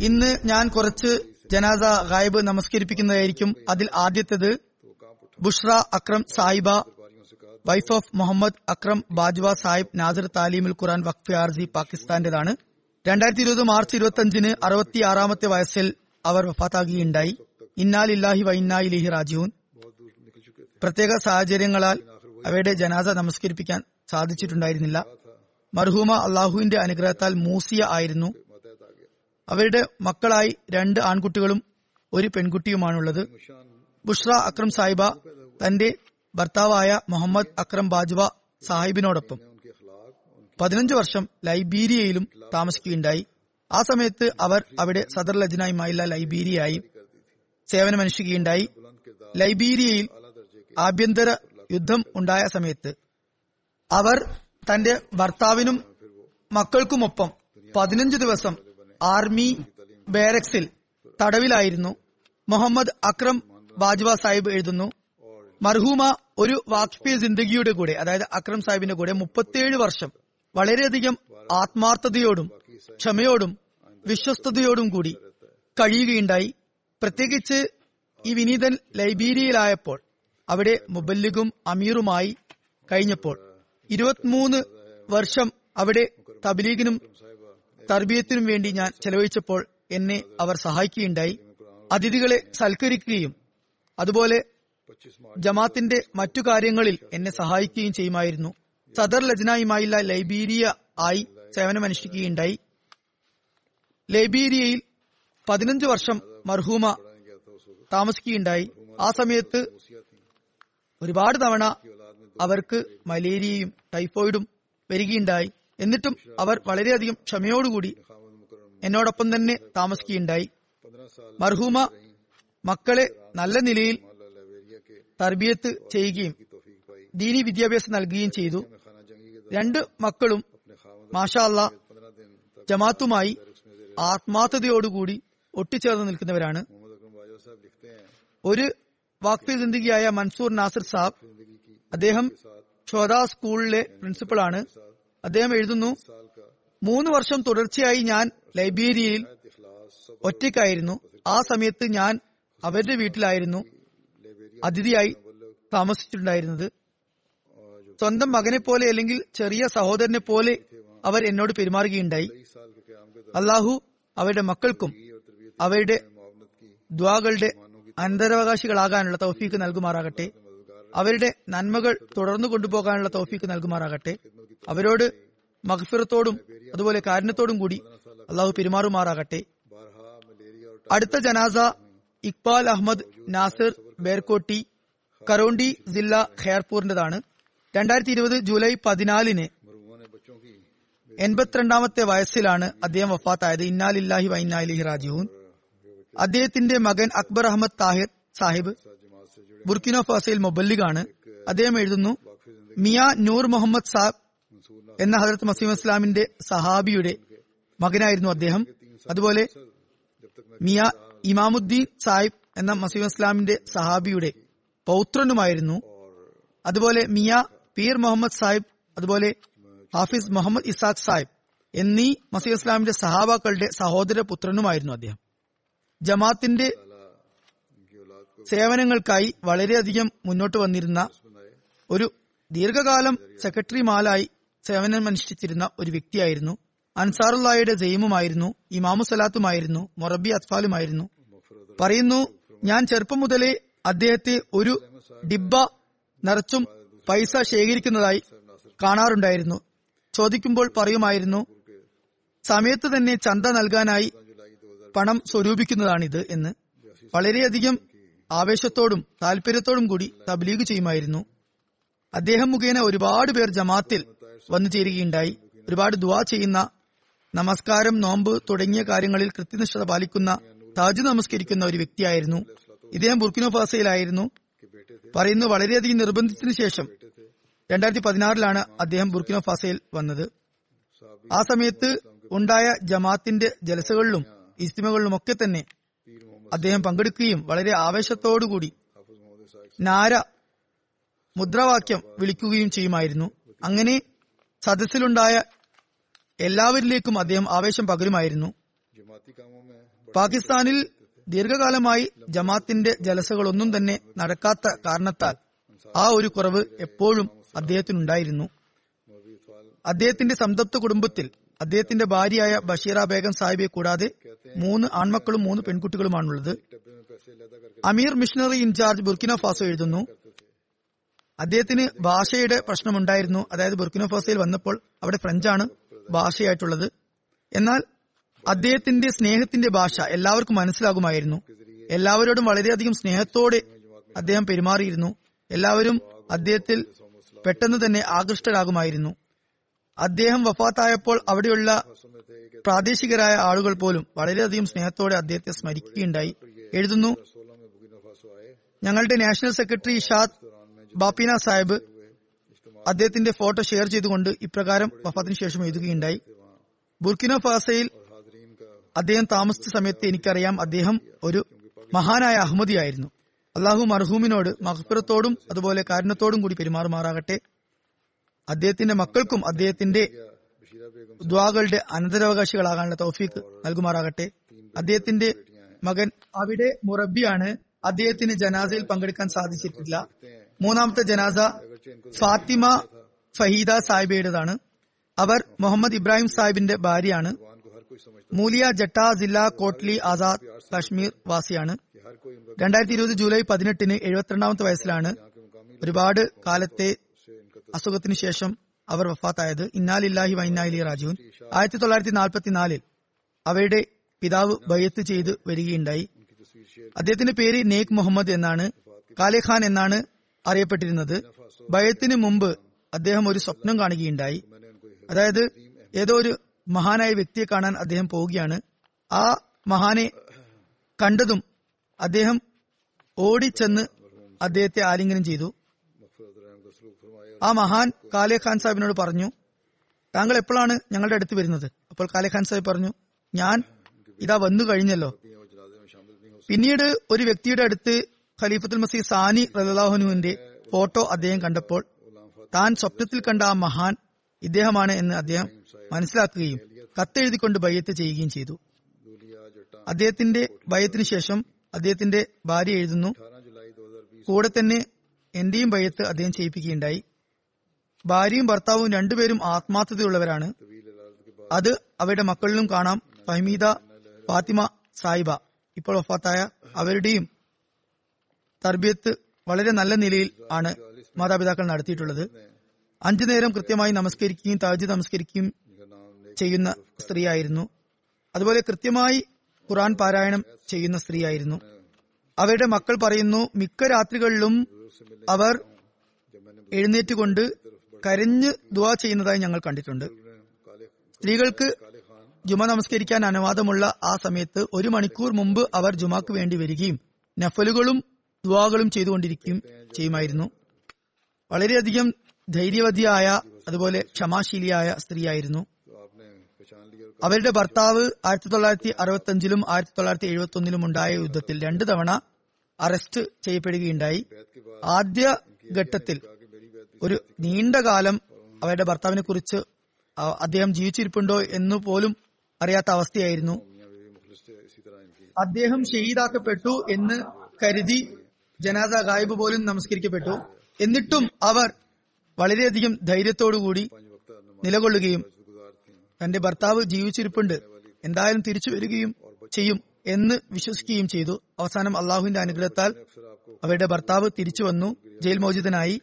ഇന്ന് ഞാൻ കുറച്ച് ജനാസ ഗായബ് നമസ്കരിപ്പിക്കുന്നതായിരിക്കും അതിൽ ആദ്യത്തേത്. ബുഷ്ര അക്രം സായിബ വൈഫ് ഓഫ് മുഹമ്മദ് അക്രം ബാജ്വ സാഹിബ് നാസർ താലീമുൽ ഖുറാൻ വഖഫ് ആർജി പാകിസ്ഥാന്റേതാണ് രണ്ടായിരത്തി ഇരുപത് മാർച്ച് ഇരുപത്തി അഞ്ചിന് അറുപത്തിയാറാമത്തെ വയസ്സിൽ അവർ വഫാത്താകുകയുണ്ടായി. ഇന്നാലില്ലാഹി വൈന്നായിലിഹി റാജിഹൂൻ പ്രത്യേക സാഹചര്യങ്ങളാൽ അവയുടെ ജനാസ നമസ്കരിപ്പിക്കാൻ സാധിച്ചിട്ടുണ്ടായിരുന്നില്ല. മർഹൂമ അള്ളാഹുവിന്റെ അനുഗ്രഹത്താൽ മൂസിയ ആയിരുന്നു. അവരുടെ മക്കളായി രണ്ട് ആൺകുട്ടികളും ഒരു പെൺകുട്ടിയുമാണുള്ളത്. ബുഷ്ര അക്രം സാഹിബ തന്റെ ഭർത്താവായ മുഹമ്മദ് അക്രം ബാജ്വ സാഹിബിനോടൊപ്പം പതിനഞ്ച് വർഷം ലൈബീരിയയിലും താമസിക്കുകയുണ്ടായി. ആ സമയത്ത് അവർ അവിടെ സദർ ലജ്നായുമായുള്ള ലൈബീരിയായി സേവനമനുഷ്ഠിക്കുകയുണ്ടായി. ലൈബീരിയയിൽ ആഭ്യന്തര യുദ്ധം ഉണ്ടായ സമയത്ത് അവർ തന്റെ ഭർത്താവിനും മക്കൾക്കുമൊപ്പം പതിനഞ്ച് ദിവസം ആർമി ബാരക്സിൽ തടവിലായിരുന്നു. മുഹമ്മദ് അക്രം ബാജ്വ സാഹിബ് എഴുതുന്നു മർഹൂമ ഒരു വാക്ഫി ജിന്ദഗിയുടെ കൂടെ അതായത് അക്രം സാഹിബിന്റെ കൂടെ മുപ്പത്തിയേഴ് വർഷം വളരെയധികം ആത്മാർത്ഥതയോടും ക്ഷമയോടും വിശ്വസ്തയോടും കൂടി കഴിയുകയുണ്ടായി. പ്രത്യേകിച്ച് ഈ വിനീതൻ ലൈബീരിയയിലായപ്പോൾ അവിടെ മുബല്ലിഗും അമീറുമായി കഴിഞ്ഞപ്പോൾ ഇരുപത്തിമൂന്ന് വർഷം അവിടെ തബലീഗിനും തർബീയത്തിനും വേണ്ടി ഞാൻ ചെലവഴിച്ചപ്പോൾ എന്നെ അവർ സഹായിക്കുകയുണ്ടായി. അതിഥികളെ സൽക്കരിക്കുകയും അതുപോലെ ജമാത്തിന്റെ മറ്റു കാര്യങ്ങളിൽ എന്നെ സഹായിക്കുകയും ചെയ്യുമായിരുന്നു. സദർ ലജ്നയുമായുള്ള ലൈബീരിയ ആയി സേവനമനുഷ്ഠിക്കുകയുണ്ടായി. ലൈബീരിയയിൽ പതിനഞ്ച് വർഷം മർഹൂമ താമസിക്കുകയുണ്ടായി. ആ സമയത്ത് ഒരുപാട് തവണ അവർക്ക് മലേറിയയും ടൈഫോയിഡും വരികയുണ്ടായി. എന്നിട്ടും അവർ വളരെയധികം ക്ഷമയോടുകൂടി എന്നോടൊപ്പം തന്നെ താമസിക്കുകയുണ്ടായി. മർഹൂമ മക്കളെ നല്ല നിലയിൽ തർബിയത്ത് ചെയ്യുകയും ദീനി വിദ്യാഭ്യാസം നൽകുകയും ചെയ്തു. രണ്ട് മക്കളും മാഷാല്ല ജമാത്തുമായി ആത്മാർത്ഥതയോടുകൂടി ഒട്ടിച്ചേർന്ന് നിൽക്കുന്നവരാണ്. ഒരു വാക്തി ജിന്ദഗിയായ മൻസൂർ നാസിർ സാബ് അദ്ദേഹം ഷോദ സ്കൂളിലെ പ്രിൻസിപ്പളാണ്. അദ്ദേഹം എഴുതുന്നു മൂന്ന് വർഷം തുടർച്ചയായി ഞാൻ ലൈബ്രേരിയയിൽ ഒറ്റയ്ക്കായിരുന്നു. ആ സമയത്ത് ഞാൻ അവരുടെ വീട്ടിലായിരുന്നു അതിഥിയായി താമസിച്ചിട്ടുണ്ടായിരുന്നത്. സ്വന്തം മകനെ പോലെ അല്ലെങ്കിൽ ചെറിയ സഹോദരനെ പോലെ അവർ എന്നോട് പെരുമാറുകയുണ്ടായി. അള്ളാഹു അവരുടെ മക്കൾക്കും അവരുടെ ദ്വാകളുടെ അന്തരവകാശികളാകാനുള്ള തൗഫീക്ക് നൽകുമാറാകട്ടെ. അവരുടെ നന്മകൾ തുടർന്നു കൊണ്ടുപോകാനുള്ള തോഫീക്ക് നൽകുമാറാകട്ടെ. അവരോട് മഹ്ഫിറത്തോടും അതുപോലെ കാരുണ്യത്തോടും കൂടി അള്ളാഹു പെരുമാറുമാറാകട്ടെ. അടുത്ത ജനാസ ഇക്ബാൽ അഹമ്മദ് നാസിർ ബേർക്കോട്ടി കറോണ്ടി ജില്ല ഖേർപൂറിന്റേതാണ് രണ്ടായിരത്തി ഇരുപത് ജൂലൈ പതിനാലിന് എൺപത്തിരണ്ടാമത്തെ വയസ്സിലാണ് അദ്ദേഹം വഫാത്തായത്. ഇന്നാലില്ലാഹി വൈനാലിഹി റാജിഹൂൻ അദ്ദേഹത്തിന്റെ മകൻ അക്ബർ അഹമ്മദ് താഹിർ സാഹിബ് ബുർക്കിനോ ഫാസയിൽ മൊബല്ലിഗാണ്. അദ്ദേഹം എഴുതുന്നു മിയ നൂർ മുഹമ്മദ് സാബ് എന്ന ഹജറത്ത് മസീം ഇസ്ലാമിന്റെ സഹാബിയുടെ മകനായിരുന്നു അദ്ദേഹം. അതുപോലെ മിയ ഇമാമുദ്ദീൻ സാഹിബ് എന്ന മസീം ഇസ്ലാമിന്റെ സഹാബിയുടെ പൗത്രനുമായിരുന്നു. അതുപോലെ മിയ പീർ മുഹമ്മദ് സാഹിബ് അതുപോലെ ഹാഫിസ് മുഹമ്മദ് ഇസാഖ് സാഹിബ് എന്നീ മസീം ഇസ്ലാമിന്റെ സഹാബാക്കളുടെ സഹോദര പുത്രനുമായിരുന്നു അദ്ദേഹം. ജമാത്തിന്റെ സേവനങ്ങൾക്കായി വളരെയധികം മുന്നോട്ട് വന്നിരുന്ന ഒരു ദീർഘകാലം സെക്രട്ടറിമാലായി സേവനമനുഷ്ഠിച്ചിരുന്ന ഒരു വ്യക്തിയായിരുന്നു. അൻസാറുല്ലായുടെ ജയിമുമായിരുന്നു ഇമാമു സലാത്തുമായിരുന്നു മൊറബി അത്ഫാലുമായിരുന്നു. പറയുന്നു ഞാൻ ചെറുപ്പം മുതലേ അദ്ദേഹത്തെ ഒരു ഡിബ്ബ നിറച്ചും പൈസ ശേഖരിക്കുന്നതായി കാണാറുണ്ടായിരുന്നു. ചോദിക്കുമ്പോൾ പറയുമായിരുന്നു സമയത്ത് തന്നെ ചന്ത നൽകാനായി പണം സ്വരൂപിക്കുന്നതാണിത് എന്ന്. വളരെയധികം ആവേശത്തോടും താല്പര്യത്തോടും കൂടി തബ്ലീഗ് ചെയ്യുമായിരുന്നു. അദ്ദേഹം മുഖേന ഒരുപാട് പേർ ജമാത്തിൽ വന്നു ചേരുകയുണ്ടായി. ഒരുപാട് ദുവാ ചെയ്യുന്ന നമസ്കാരം നോമ്പ് തുടങ്ങിയ കാര്യങ്ങളിൽ കൃത്യനിഷ്ഠത പാലിക്കുന്ന താജ് നമസ്കരിക്കുന്ന ഒരു വ്യക്തിയായിരുന്നു. ഇദ്ദേഹം ബുർക്കിനോഫാസയിലായിരുന്നു പറയുന്നു വളരെയധികം നിർബന്ധത്തിന് ശേഷം രണ്ടായിരത്തി പതിനാറിലാണ് അദ്ദേഹം ബുർക്കിനോഫാസയിൽ വന്നത്. ആ സമയത്ത് ഉണ്ടായ ജമാത്തിന്റെ ജലസകളിലും ഇസ്തിമകളിലും ഒക്കെ തന്നെ അദ്ദേഹം പങ്കെടുക്കുകയും വളരെ ആവേശത്തോടുകൂടി നാര മുദ്രാവാക്യം വിളിക്കുകയും ചെയ്യുമായിരുന്നു. അങ്ങനെ സദസ്സിലുണ്ടായ എല്ലാവരിലേക്കും അദ്ദേഹം ആവേശം പകരുമായിരുന്നു. പാകിസ്ഥാനിൽ ദീർഘകാലമായി ജമാത്തിന്റെ ജലസകളൊന്നും തന്നെ നടക്കാത്ത കാരണത്താൽ ആ ഒരു കുറവ് എപ്പോഴും അദ്ദേഹത്തിനുണ്ടായിരുന്നു. അദ്ദേഹത്തിന്റെ സംതൃപ്ത കുടുംബത്തിൽ അദ്ദേഹത്തിന്റെ ഭാര്യയായ ബഷീറ ബേഗം സാഹിബെ കൂടാതെ മൂന്ന് ആൺമക്കളും മൂന്ന് പെൺകുട്ടികളുമാണുള്ളത്. അമീർ missionary in charge Burkina Faso എഴുതുന്നു. അദ്ദേഹത്തിന് ഭാഷയുടെ പ്രശ്നമുണ്ടായിരുന്നു. അതായത് ബുർക്കിന ഫാസോയിൽ വന്നപ്പോൾ അവിടെ ഫ്രഞ്ചാണ് ഭാഷയായിട്ടുള്ളത്. എന്നാൽ അദ്ദേഹത്തിന്റെ സ്നേഹത്തിന്റെ ഭാഷ എല്ലാവർക്കും മനസ്സിലാകുമായിരുന്നു. എല്ലാവരോടും വളരെയധികം സ്നേഹത്തോടെ അദ്ദേഹം പെരുമാറിയിരുന്നു. എല്ലാവരും അദ്ദേഹത്തിൽ പെട്ടെന്ന് തന്നെ ആകൃഷ്ടരാകുമായിരുന്നു. അദ്ദേഹം വഫാത്തായപ്പോൾ അവിടെയുള്ള പ്രാദേശികരായ ആളുകൾ പോലും വളരെയധികം സ്നേഹത്തോടെ അദ്ദേഹത്തെ സ്മരിക്കുകയുണ്ടായി. എഴുതുന്നു ഞങ്ങളുടെ നാഷണൽ സെക്രട്ടറി ഷാദ് ബാപ്പിന സാഹിബ് അദ്ദേഹത്തിന്റെ ഫോട്ടോ ഷെയർ ചെയ്തുകൊണ്ട് ഇപ്രകാരം വഫാത്തിന് ശേഷം എഴുതുകയുണ്ടായി. ബുർക്കിന ഫാസയിൽ അദ്ദേഹം താമസിച്ച സമയത്ത് എനിക്കറിയാം അദ്ദേഹം ഒരു മഹാനായ അഹമ്മദിയായിരുന്നു. അള്ളാഹു മർഹൂമിനോട് മഹഫിറത്തോടും അതുപോലെ കാരണത്തോടും കൂടി പെരുമാറുമാറാകട്ടെ. അദ്ദേഹത്തിന്റെ മക്കൾക്കും അദ്ദേഹത്തിന്റെ ദ്വാകളുടെ അനന്തരാവകാശികളാകാനുള്ള തൗഫീഖ് നൽകുമാറാകട്ടെ. അദ്ദേഹത്തിന്റെ മകൻ അവിടെ മുറബിയാണ് അദ്ദേഹത്തിന് ജനാസയിൽ പങ്കെടുക്കാൻ സാധിച്ചിട്ടില്ല. മൂന്നാമത്തെ ജനാസ ഫാത്തിമ ഫഹീദ സാഹിബയുടേതാണ്. അവർ മുഹമ്മദ് ഇബ്രാഹിം സാഹിബിന്റെ ഭാര്യയാണ്. മൂലിയ ജട്ട ജില്ലാ കോട്ട്ലി ആസാദ് കാശ്മീർ വാസിയാണ്. രണ്ടായിരത്തി ഇരുപത് ജൂലൈ പതിനെട്ടിന് എഴുപത്തിരണ്ടാമത്തെ വയസ്സിലാണ്. ഒരുപാട് കാലത്തെ അസുഖത്തിന് ശേഷം അവർ വഫാത്തായത് ഇന്നാലില്ലാഹി വൈനാലി രാജുവിൻ ആയിരത്തി തൊള്ളായിരത്തി നാൽപ്പത്തിനാലിൽ അവയുടെ പിതാവ് ബയ്യത്ത് ചെയ്ത് വരികയുണ്ടായി. അദ്ദേഹത്തിന്റെ പേര് നേക് മുഹമ്മദ് എന്നാണ് കാലേഖാൻ എന്നാണ് അറിയപ്പെട്ടിരുന്നത്. ഭയത്തിന് മുമ്പ് അദ്ദേഹം ഒരു സ്വപ്നം കാണുകയുണ്ടായി. അതായത് ഏതോ ഒരു മഹാനായ വ്യക്തിയെ കാണാൻ അദ്ദേഹം പോവുകയാണ്. ആ മഹാനെ കണ്ടതും അദ്ദേഹം ഓടിച്ചെന്ന് അദ്ദേഹത്തെ ആലിംഗനം ചെയ്തു. ആ മഹാൻ കാലേഖാൻ സാഹിബിനോട് പറഞ്ഞു താങ്കൾ എപ്പോഴാണ് ഞങ്ങളുടെ അടുത്ത് വരുന്നത്? അപ്പോൾ കാലേഖാൻ സാഹിബ് പറഞ്ഞു ഞാൻ ഇതാ വന്നു കഴിഞ്ഞല്ലോ. പിന്നീട് ഒരു വ്യക്തിയുടെ അടുത്ത് ഖലീഫത്തുൽ മസീദ് സാനി റലാഹുനുവിന്റെ ഫോട്ടോ അദ്ദേഹം കണ്ടപ്പോൾ താൻ സ്വപ്നത്തിൽ കണ്ട ആ മഹാൻ ഇദ്ദേഹമാണ് എന്ന് അദ്ദേഹം മനസ്സിലാക്കുകയും കത്തെഴുതിക്കൊണ്ട് ബയ്യത്ത് ചെയ്യുകയും ചെയ്തു. അദ്ദേഹത്തിന്റെ ഭയത്തിന് ശേഷം അദ്ദേഹത്തിന്റെ ഭാര്യ എഴുതുന്നു. കൂടെ തന്നെ എന്റെയും ഭയത്ത് അദ്ദേഹം ചെയ്യിപ്പിക്കുകയുണ്ടായി. ഭാര്യയും ഭർത്താവും രണ്ടുപേരും ആത്മാർത്ഥതയുള്ളവരാണ്. അത് അവരുടെ മക്കളിലും കാണാം. ഫഹമീദ ഫാത്തിമ സായിബ. ഇപ്പോൾ ഒഫാത്തായ അവരുടെയും തർബിയത്ത് വളരെ നല്ല നിലയിൽ ആണ് മാതാപിതാക്കൾ നടത്തിയിട്ടുള്ളത്. അഞ്ചു നേരം കൃത്യമായി നമസ്കരിക്കുകയും താജ് നമസ്കരിക്കുകയും ചെയ്യുന്ന സ്ത്രീയായിരുന്നു. അതുപോലെ കൃത്യമായി ഖുറാൻ പാരായണം ചെയ്യുന്ന സ്ത്രീയായിരുന്നു. അവരുടെ മക്കൾ പറയുന്നു മിക്ക രാത്രികളിലും അവർ എഴുന്നേറ്റുകൊണ്ട് കരഞ്ഞ് ദുവാ ചെയ്യുന്നതായി ഞങ്ങൾ കണ്ടിട്ടുണ്ട്. സ്ത്രീകൾക്ക് ജുമ നമസ്കരിക്കാൻ അനുവാദമുള്ള ആ സമയത്ത് ഒരു മണിക്കൂർ മുമ്പ് അവർ ജുമാക്ക് വേണ്ടി വരികയും നഫലുകളും ദുവാകളും ചെയ്തുകൊണ്ടിരിക്കുകയും ചെയ്യുമായിരുന്നു. വളരെയധികം ധൈര്യവതിയായ അതുപോലെ ക്ഷമാശീലിയായ സ്ത്രീയായിരുന്നു. അവരുടെ ഭർത്താവ് ആയിരത്തി തൊള്ളായിരത്തി അറുപത്തി അഞ്ചിലും ആയിരത്തി തൊള്ളായിരത്തി എഴുപത്തി ഒന്നിലും ഉണ്ടായ യുദ്ധത്തിൽ രണ്ടു തവണ അറസ്റ്റ് ചെയ്യപ്പെടുകയുണ്ടായി. ആദ്യ ഘട്ടത്തിൽ ഒരു നീണ്ട കാലം അവരുടെ ഭർത്താവിനെ കുറിച്ച് അദ്ദേഹം ജീവിച്ചിരിപ്പുണ്ടോ എന്ന് പോലും അറിയാത്ത അവസ്ഥയായിരുന്നു. അദ്ദേഹം ഷെയ്ദാക്കപ്പെട്ടു എന്ന് കരുതി ജനാസ ഗായബ് പോലും നമസ്കരിക്കപ്പെട്ടു. എന്നിട്ടും അവർ വളരെയധികം ധൈര്യത്തോടുകൂടി നിലകൊള്ളുകയും തന്റെ ഭർത്താവ് ജീവിച്ചിരിപ്പുണ്ട് എന്തായാലും തിരിച്ചു വരികയും ചെയ്യും എന്ന് വിശ്വസിക്കുകയും ചെയ്തു. അവസാനം അള്ളാഹുവിന്റെ അനുഗ്രഹത്താൽ അവരുടെ ഭർത്താവ് തിരിച്ചു വന്നു ജയിൽ മോചിതനായി.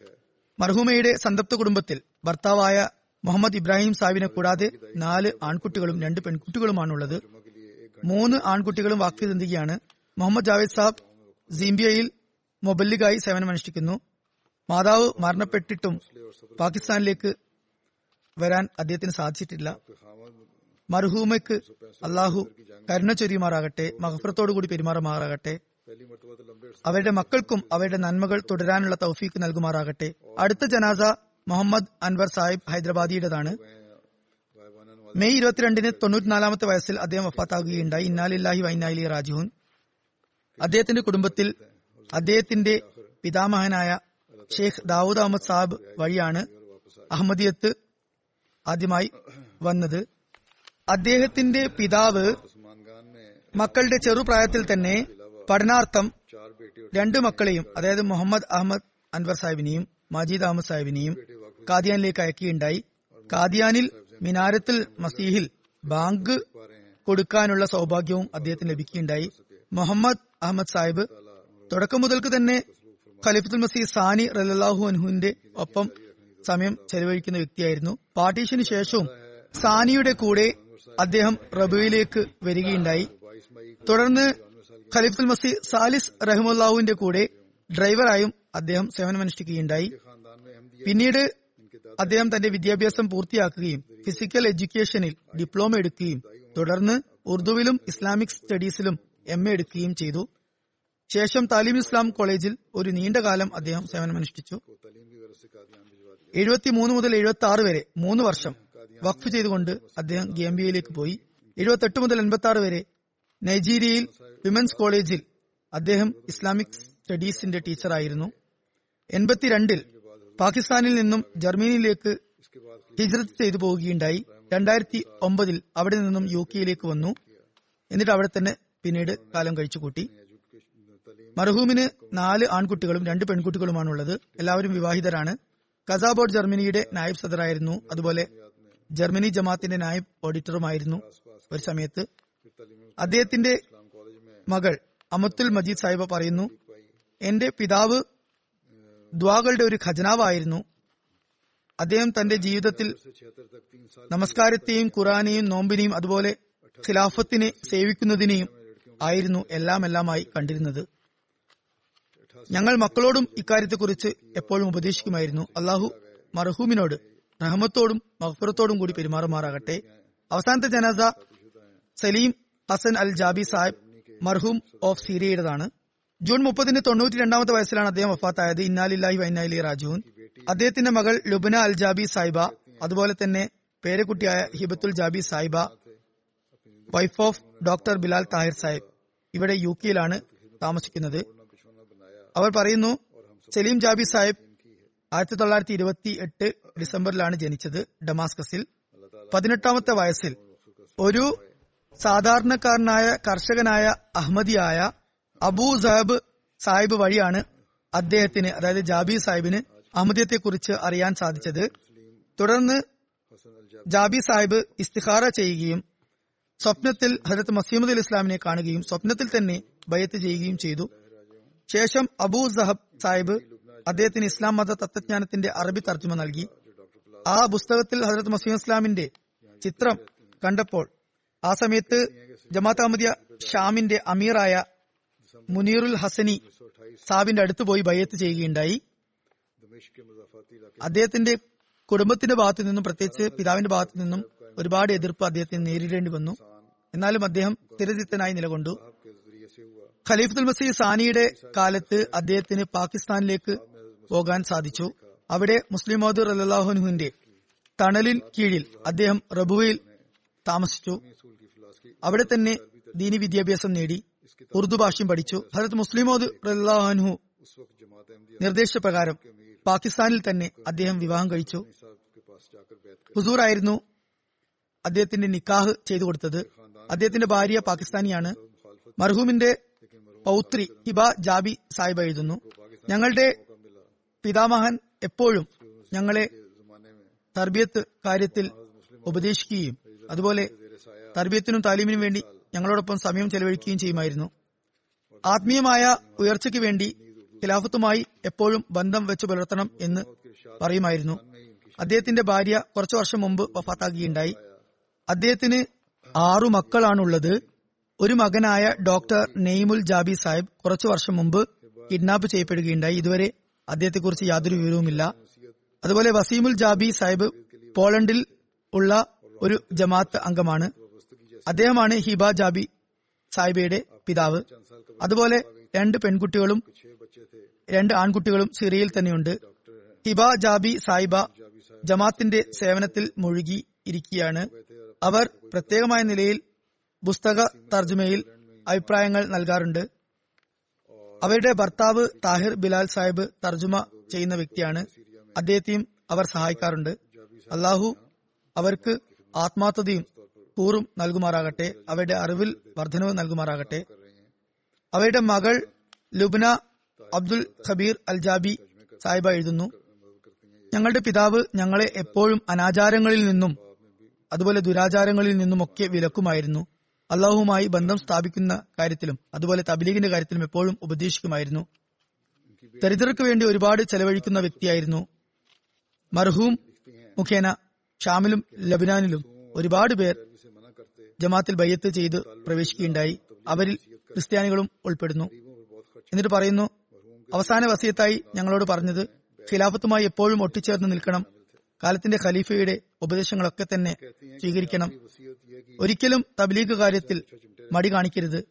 മർഹൂമയുടെ സന്തപ്ത കുടുംബത്തിൽ ഭർത്താവായ മുഹമ്മദ് ഇബ്രാഹിം സാവിനെ കൂടാതെ നാല് ആൺകുട്ടികളും രണ്ട് പെൺകുട്ടികളുമാണുള്ളത്. മൂന്ന് ആൺകുട്ടികളും വാക്തി ദന്തികയാണ് മുഹമ്മദ് ജാവേദ് സാബ് സീംബിയയിൽ മൊബല്ലിഗായി സേവനമനുഷ്ഠിക്കുന്നു. മാതാവ് മരണപ്പെട്ടിട്ടും പാകിസ്ഥാനിലേക്ക് വരാൻ അദ്ദേഹത്തിന് സാധിച്ചിട്ടില്ല. മർഹൂമയ്ക്ക് അള്ളാഹു കരുണ ചൊരിയുമാറാകട്ടെ മഹഫ്രത്തോടുകൂടി പെരുമാറുമാറാകട്ടെ. അവരുടെ മക്കൾക്കും അവരുടെ നന്മകൾ തുടരാനുള്ള തൗഫീക്ക് നൽകുമാറാകട്ടെ. അടുത്ത ജനാസ മുഹമ്മദ് അൻവർ സാഹിബ് ഹൈദരാബാദിയുടേതാണ്. മെയ് ഇരുപത്തിരണ്ടിന് തൊണ്ണൂറ്റിനാലാമത്തെ വയസ്സിൽ അദ്ദേഹം വഫാത്താകുകയുണ്ടായി. ഇന്നാലില്ലാഹി വൈനാലി റാജിഹുൻ അദ്ദേഹത്തിന്റെ കുടുംബത്തിൽ അദ്ദേഹത്തിന്റെ പിതാമഹനായ ഷെയ്ഖ് ദാവൂദ് അഹമ്മദ് സാബ് വഴിയാണ് അഹമ്മദിയത്ത് ആദ്യമായി വന്നത്. അദ്ദേഹത്തിന്റെ പിതാവ് മക്കളുടെ ചെറുപ്രായത്തിൽ തന്നെ പഠനാർത്ഥം രണ്ടു മക്കളെയും അതായത് മുഹമ്മദ് അഹമ്മദ് അൻവർ സാഹിബിനെയും മജീദ് അഹമ്മദ് സാഹിബിനെയും കാദിയാനിലേക്ക് അയക്കുകയുണ്ടായി. കാദിയാനിൽ മിനാരത്തിൽ മസീഹിൽ ബാങ്ക് കൊടുക്കാനുള്ള സൗഭാഗ്യവും അദ്ദേഹത്തിന് ലഭിക്കുകയുണ്ടായി. മുഹമ്മദ് അഹമ്മദ് സാഹിബ് തുടക്കം മുതൽക്ക് തന്നെ ഖലീഫത്തുൽ മസീദ് സാനി റലാഹു അൻഹുവിന്റെ ഒപ്പം സമയം ചെലവഴിക്കുന്ന വ്യക്തിയായിരുന്നു. പാർട്ടീഷന് ശേഷവും സാനിയുടെ കൂടെ അദ്ദേഹം റബുയിലേക്ക് വരികയുണ്ടായി. തുടർന്ന് ഖലീഫുൽ മസി സാലിസ് റഹ്മുല്ലാവുവിന്റെ കൂടെ ഡ്രൈവറായും അദ്ദേഹം സേവനമനുഷ്ഠിക്കുകയുണ്ടായി. പിന്നീട് അദ്ദേഹം തന്റെ വിദ്യാഭ്യാസം പൂർത്തിയാക്കുകയും ഫിസിക്കൽ എഡ്യൂക്കേഷനിൽ ഡിപ്ലോമ എടുക്കുകയും തുടർന്ന് ഉറുദുവിലും ഇസ്ലാമിക് സ്റ്റഡീസിലും എം എ എടുക്കുകയും ചെയ്തു. ശേഷം താലിം ഇസ്ലാം കോളേജിൽ ഒരു നീണ്ടകാലം അദ്ദേഹം സേവനമനുഷ്ഠിച്ചു. എഴുപത്തിമൂന്ന് മുതൽ എഴുപത്തി ആറ് വരെ മൂന്ന് വർഷം വഖഫ് ചെയ്തുകൊണ്ട് അദ്ദേഹം ഗാംബിയയിലേക്ക് പോയി. എഴുപത്തെട്ട് മുതൽ എൺപത്തി ആറ് വരെ നൈജീരിയയിൽ വിമൻസ് കോളേജിൽ അദ്ദേഹം ഇസ്ലാമിക് സ്റ്റഡീസിന്റെ ടീച്ചറായിരുന്നു. എൺപത്തിരണ്ടിൽ പാകിസ്ഥാനിൽ നിന്നും ജർമ്മനിയിലേക്ക് ഹിജ്രത്ത് ചെയ്തു പോവുകയുണ്ടായി. രണ്ടായിരത്തി ഒമ്പതിൽ അവിടെ നിന്നും യു കെയിലേക്ക് വന്നു. എന്നിട്ട് അവിടെ തന്നെ പിന്നീട് കാലം കഴിച്ചുകൂട്ടി. മർഹൂമിന് നാല് ആൺകുട്ടികളും രണ്ട് പെൺകുട്ടികളുമാണ് ഉള്ളത് എല്ലാവരും വിവാഹിതരാണ്. കസാബോർഡ് ജർമ്മനിയുടെ നായബ് സദറായിരുന്നു. അതുപോലെ ജർമ്മനി ജമാത്തിന്റെ നായബ് ഓഡിറ്ററുമായിരുന്നു ഒരു സമയത്ത്. അദ്ദേഹത്തിന്റെ മകൾ അമത്തുൽ മജീദ് സാഹിബ പറയുന്നു എന്റെ പിതാവ് ദ്വാകളുടെ ഒരു ഖജനാവായിരുന്നു. അദ്ദേഹം തന്റെ ജീവിതത്തിൽ നമസ്കാരത്തെയും ഖുറാനെയും നോമ്പിനെയും അതുപോലെ ഖിലാഫത്തിനെ സേവിക്കുന്നതിനെയും ആയിരുന്നു എല്ലാം എല്ലാമായി കണ്ടിരുന്നത്. ഞങ്ങൾ മക്കളോടും ഇക്കാര്യത്തെക്കുറിച്ച് എപ്പോഴും ഉപദേശിക്കുമായിരുന്നു. അള്ളാഹു മർഹൂമിനോട് റഹമത്തോടും മഹപ്പുറത്തോടും കൂടി പെരുമാറുമാറാകട്ടെ. അവസാനത്തെ ജനത സലീം ഹസൻ അൽ ജാബി സാഹിബ് മർഹൂം ഓഫ് സീരിയയുടേതാണ്. ജൂൺ മുപ്പതിന് തൊണ്ണൂറ്റി രണ്ടാമത്തെ വയസ്സിലാണ് അദ്ദേഹം വഫാത്തായത്. ഇന്നാലില്ലാഹി വൈനാലി റാജുൻ അദ്ദേഹത്തിന്റെ മകൾ ലുബന അൽ ജാബി സായിബ അതുപോലെ തന്നെ പേരക്കുട്ടിയായ Hibatul Jabi Sahiba wife of doctor Bilal Tahir Sahib ഇവിടെ യു കെയിലാണ് താമസിക്കുന്നത്. അവർ പറയുന്നു സലീം ജാബി സാഹിബ് ആയിരത്തി തൊള്ളായിരത്തി ഇരുപത്തി എട്ട് ഡിസംബറിലാണ് ജനിച്ചത് ഡമാസ്കസിൽ. പതിനെട്ടാമത്തെ വയസ്സിൽ ഒരു സാധാരണക്കാരനായ കർഷകനായ അഹമ്മദിയായ അബൂ സാഹിബ് സാഹിബ് വഴിയാണ് അദ്ദേഹത്തിന് അതായത് ജാബി സാഹിബിന് അഹമ്മദിയത്തെക്കുറിച്ച് അറിയാൻ സാധിച്ചത്. തുടർന്ന് ജാബി സാഹിബ് ഇസ്തിഹാറ ചെയ്യുകയും സ്വപ്നത്തിൽ ഹജരത്ത് മസീമുദ് അലി ഇസ്ലാമിനെ കാണുകയും സ്വപ്നത്തിൽ തന്നെ ബയത്ത് ചെയ്യുകയും ചെയ്തു. ശേഷം അബൂ സഹബ് സാഹിബ് അദ്ദേഹത്തിന് ഇസ്ലാം മത തത്വജ്ഞാനത്തിന്റെ അറബി തർജമ നൽകി. ആ പുസ്തകത്തിൽ ഹജരത് മസീം ഇസ്ലാമിന്റെ ചിത്രം കണ്ടപ്പോൾ ആ സമയത്ത് ജമാഅത്ത് അഹമ്മദിയ ഷാമിന്റെ അമീറായ മുനീറുൽ ഹസനി സാബിന്റെ അടുത്ത് പോയി ബയ്യത്ത് ചെയ്യുകയുണ്ടായി. അദ്ദേഹത്തിന്റെ കുടുംബത്തിന്റെ ഭാഗത്തു നിന്നും പ്രത്യേകിച്ച് പിതാവിന്റെ ഭാഗത്തു നിന്നും ഒരുപാട് എതിർപ്പ് അദ്ദേഹത്തിന് നേരിടേണ്ടി വന്നു. എന്നാലും അദ്ദേഹം സ്ഥിരചിത്തനായി നിലകൊണ്ടു. ഖലീഫുൽ മസീദ് സാനിയുടെ കാലത്ത് അദ്ദേഹത്തിന് പാകിസ്ഥാനിലേക്ക് പോകാൻ സാധിച്ചു. അവിടെ മുസ്ലിം മഹദൂർ അല്ലാഹുനുഹുന്റെ തണലിൽ കീഴിൽ അദ്ദേഹം റബുവയിൽ താമസിച്ചു. അവിടെ തന്നെ ദീനി വിദ്യാഭ്യാസം നേടി. ഉറുദു ഭാഷയും പഠിച്ചു. ഭരത് മുസ്ലിമോദ് റഹ്ലാൻഹു നിർദ്ദേശപ്രകാരം പാകിസ്ഥാനിൽ തന്നെ അദ്ദേഹം വിവാഹം കഴിച്ചു. ഹുസൂർ ആയിരുന്നു അദ്ദേഹത്തിന്റെ നിക്കാഹ് ചെയ്തു കൊടുത്തത്. അദ്ദേഹത്തിന്റെ ഭാര്യ പാകിസ്ഥാനിയാണ്. മർഹൂമിന്റെ പൗത്രി ഹിബ ജാബി സാഹിബ് എഴുതുന്നു. ഞങ്ങളുടെ പിതാമഹൻ എപ്പോഴും ഞങ്ങളെ തർബിയത്ത് കാര്യത്തിൽ ഉപദേശിക്കുകയും അതുപോലെ തർബിയത്തിനും താലീമിനും വേണ്ടി ഞങ്ങളോടൊപ്പം സമയം ചെലവഴിക്കുകയും ചെയ്യുമായിരുന്നു. ആത്മീയമായ ഉയർച്ചയ്ക്ക് വേണ്ടി ഖിലാഫത്തുമായി എപ്പോഴും ബന്ധം വെച്ച് പുലർത്തണം എന്ന് പറയുമായിരുന്നു. അദ്ദേഹത്തിന്റെ ഭാര്യ കുറച്ചു വർഷം മുമ്പ് വഫാത്താക്കുകയുണ്ടായി അദ്ദേഹത്തിന് ആറു മക്കളാണുള്ളത്. ഒരു മകനായ ഡോക്ടർ നെയ്മുൽ ജാബി സാഹിബ് കുറച്ചു വർഷം മുമ്പ് കിഡ്നാപ്പ് ചെയ്യപ്പെടുകയുണ്ടായി. ഇതുവരെ അദ്ദേഹത്തെക്കുറിച്ച് യാതൊരു വിവരവുമില്ല. അതുപോലെ വസീമുൽ ജാബി സാഹിബ് പോളണ്ടിൽ ഉള്ള ഒരു ജമാഅത്ത് അംഗമാണ്. അദ്ദേഹമാണ് ഹിബ ജാബി സാഹിബയുടെ പിതാവ്. അതുപോലെ രണ്ട് പെൺകുട്ടികളും രണ്ട് ആൺകുട്ടികളും സിറിയയിൽ തന്നെയുണ്ട്. ഹിബ ജാബി സായിബ ജമാത്തിന്റെ സേവനത്തിൽ മുഴുകി ഇരിക്കുകയാണ്. അവർ പ്രത്യേകമായ നിലയിൽ പുസ്തക തർജമയിൽ അഭിപ്രായങ്ങൾ നൽകാറുണ്ട്. അവരുടെ ഭർത്താവ് താഹിർ ബിലാൽ സാഹിബ് തർജമ ചെയ്യുന്ന വ്യക്തിയാണ്. അദ്ദേഹത്തെയും അവർ സഹായിക്കാറുണ്ട്. അള്ളാഹു അവർക്ക് ആത്മാർത്ഥതയും കൂറും നൽകുമാറാകട്ടെ. അവരുടെ അറിവിൽ വർധനവ് നൽകുമാറാകട്ടെ. അവരുടെ മകൾ ലുബ്ന അബ്ദുൽ ഖബീർ അൽ ജാബി സാഹിബ എഴുതുന്നു ഞങ്ങളുടെ പിതാവ് ഞങ്ങളെ എപ്പോഴും അനാചാരങ്ങളിൽ നിന്നും അതുപോലെ ദുരാചാരങ്ങളിൽ നിന്നുമൊക്കെ വിലക്കുമായിരുന്നു. അള്ളാഹുമായി ബന്ധം സ്ഥാപിക്കുന്ന കാര്യത്തിലും അതുപോലെ തബ്ലീഗിന്റെ കാര്യത്തിലും എപ്പോഴും ഉപദേശിക്കുമായിരുന്നു. ദരിദ്രർക്ക് വേണ്ടി ഒരുപാട് ചെലവഴിക്കുന്ന വ്യക്തിയായിരുന്നു മർഹൂം മുഖേന. ഷാമിലും ലബനാനിലും ഒരുപാട് പേർ ജമാത്തിൽ ബയ്യത്ത് ചെയ്ത് പ്രവേശിക്കുകയുണ്ടായി. അവരിൽ ക്രിസ്ത്യാനികളും ഉൾപ്പെടുന്നു. എന്നിട്ട് പറയുന്നു അവസാന വസീയത്തായി ഞങ്ങളോട് പറഞ്ഞത് ഖിലാഫത്തുമായി എപ്പോഴും ഒട്ടിച്ചേർന്ന് നിൽക്കണം. കാലത്തിന്റെ ഖലീഫയുടെ ഉപദേശങ്ങളൊക്കെ തന്നെ സ്വീകരിക്കണം. ഒരിക്കലും തബ്ലീഗ് കാര്യത്തിൽ മടി കാണിക്കരുത്.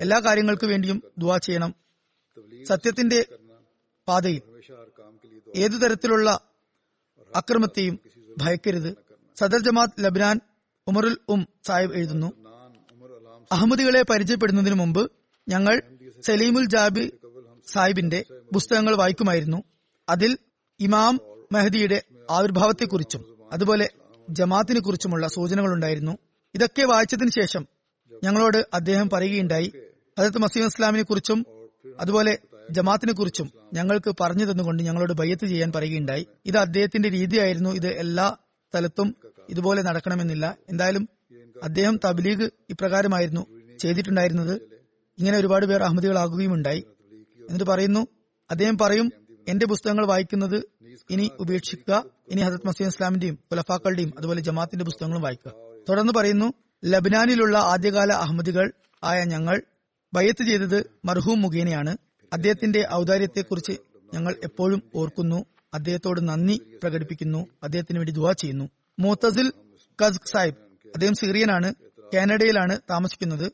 എല്ലാ കാര്യങ്ങൾക്കു വേണ്ടിയും ദുവാ ചെയ്യണം. സത്യത്തിന്റെ പാതയിൽ ഏതു തരത്തിലുള്ള അക്രമത്തെയും ഭയക്കരുത്. സദർ ജമാഅത്ത് ലബ്നാൻ ഉമറുൽ ഉം സാഹിബ് എഴുതുന്നു. അഹമ്മദികളെ പരിചയപ്പെടുന്നതിനു മുമ്പ് ഞങ്ങൾ സലീമുൽ ജാബി സാഹിബിന്റെ പുസ്തകങ്ങൾ വായിക്കുമായിരുന്നു. അതിൽ ഇമാം മെഹദിയുടെ ആവിർഭാവത്തെക്കുറിച്ചും അതുപോലെ ജമാത്തിനെ കുറിച്ചുമുള്ള സൂചനകളുണ്ടായിരുന്നു. ഇതൊക്കെ വായിച്ചതിനു ശേഷം ഞങ്ങളോട് അദ്ദേഹം പറയുകയുണ്ടായി. അതത് മസീം ഇസ്ലാമിനെ കുറിച്ചും അതുപോലെ ജമാത്തിനെ കുറിച്ചും ഞങ്ങൾക്ക് പറഞ്ഞു തന്നുകൊണ്ട് ഞങ്ങളോട് ബയ്യത്ത് ചെയ്യാൻ പറയുകയുണ്ടായി. ഇത് അദ്ദേഹത്തിന്റെ രീതിയായിരുന്നു. ഇത് എല്ലാ സ്ഥലത്തും ഇതുപോലെ നടക്കണമെന്നില്ല. എന്തായാലും അദ്ദേഹം തബ്ലീഗ് ഇപ്രകാരമായിരുന്നു ചെയ്തിട്ടുണ്ടായിരുന്നത്. ഇങ്ങനെ ഒരുപാട് പേർ അഹമ്മദികളാകുകയും ഉണ്ടായി എന്നിട്ട് പറയുന്നു അദ്ദേഹം പറയും എന്റെ പുസ്തകങ്ങൾ വായിക്കുന്നത് ഇനി ഉപേക്ഷിക്കുക. ഇനി ഹസരത് മസീദ് ഇസ്ലാമിന്റെയും ഖുലഫാക്കളുടെയും അതുപോലെ ജമാത്തിന്റെ പുസ്തകങ്ങളും വായിക്കുക. തുടർന്ന് പറയുന്നു ലബനാനിലുള്ള ആദ്യകാല അഹമ്മദികൾ ആയ ഞങ്ങൾ ബയ്യത്ത് ചെയ്തത് മർഹൂം മുഖേനയാണ്. അദ്ദേഹത്തിന്റെ ഔദാര്യത്തെക്കുറിച്ച് ഞങ്ങൾ എപ്പോഴും ഓർക്കുന്നു. അദ്ദേഹത്തോട് നന്ദി പ്രകടിപ്പിക്കുന്നു. അദ്ദേഹത്തിന് വേണ്ടി ദുവാ ചെയ്യുന്നു. മോത്തസിൽ കസ് സാഹിബ് അദ്ദേഹം സിറിയനാണ് കാനഡയിലാണ് താമസിക്കുന്നത്.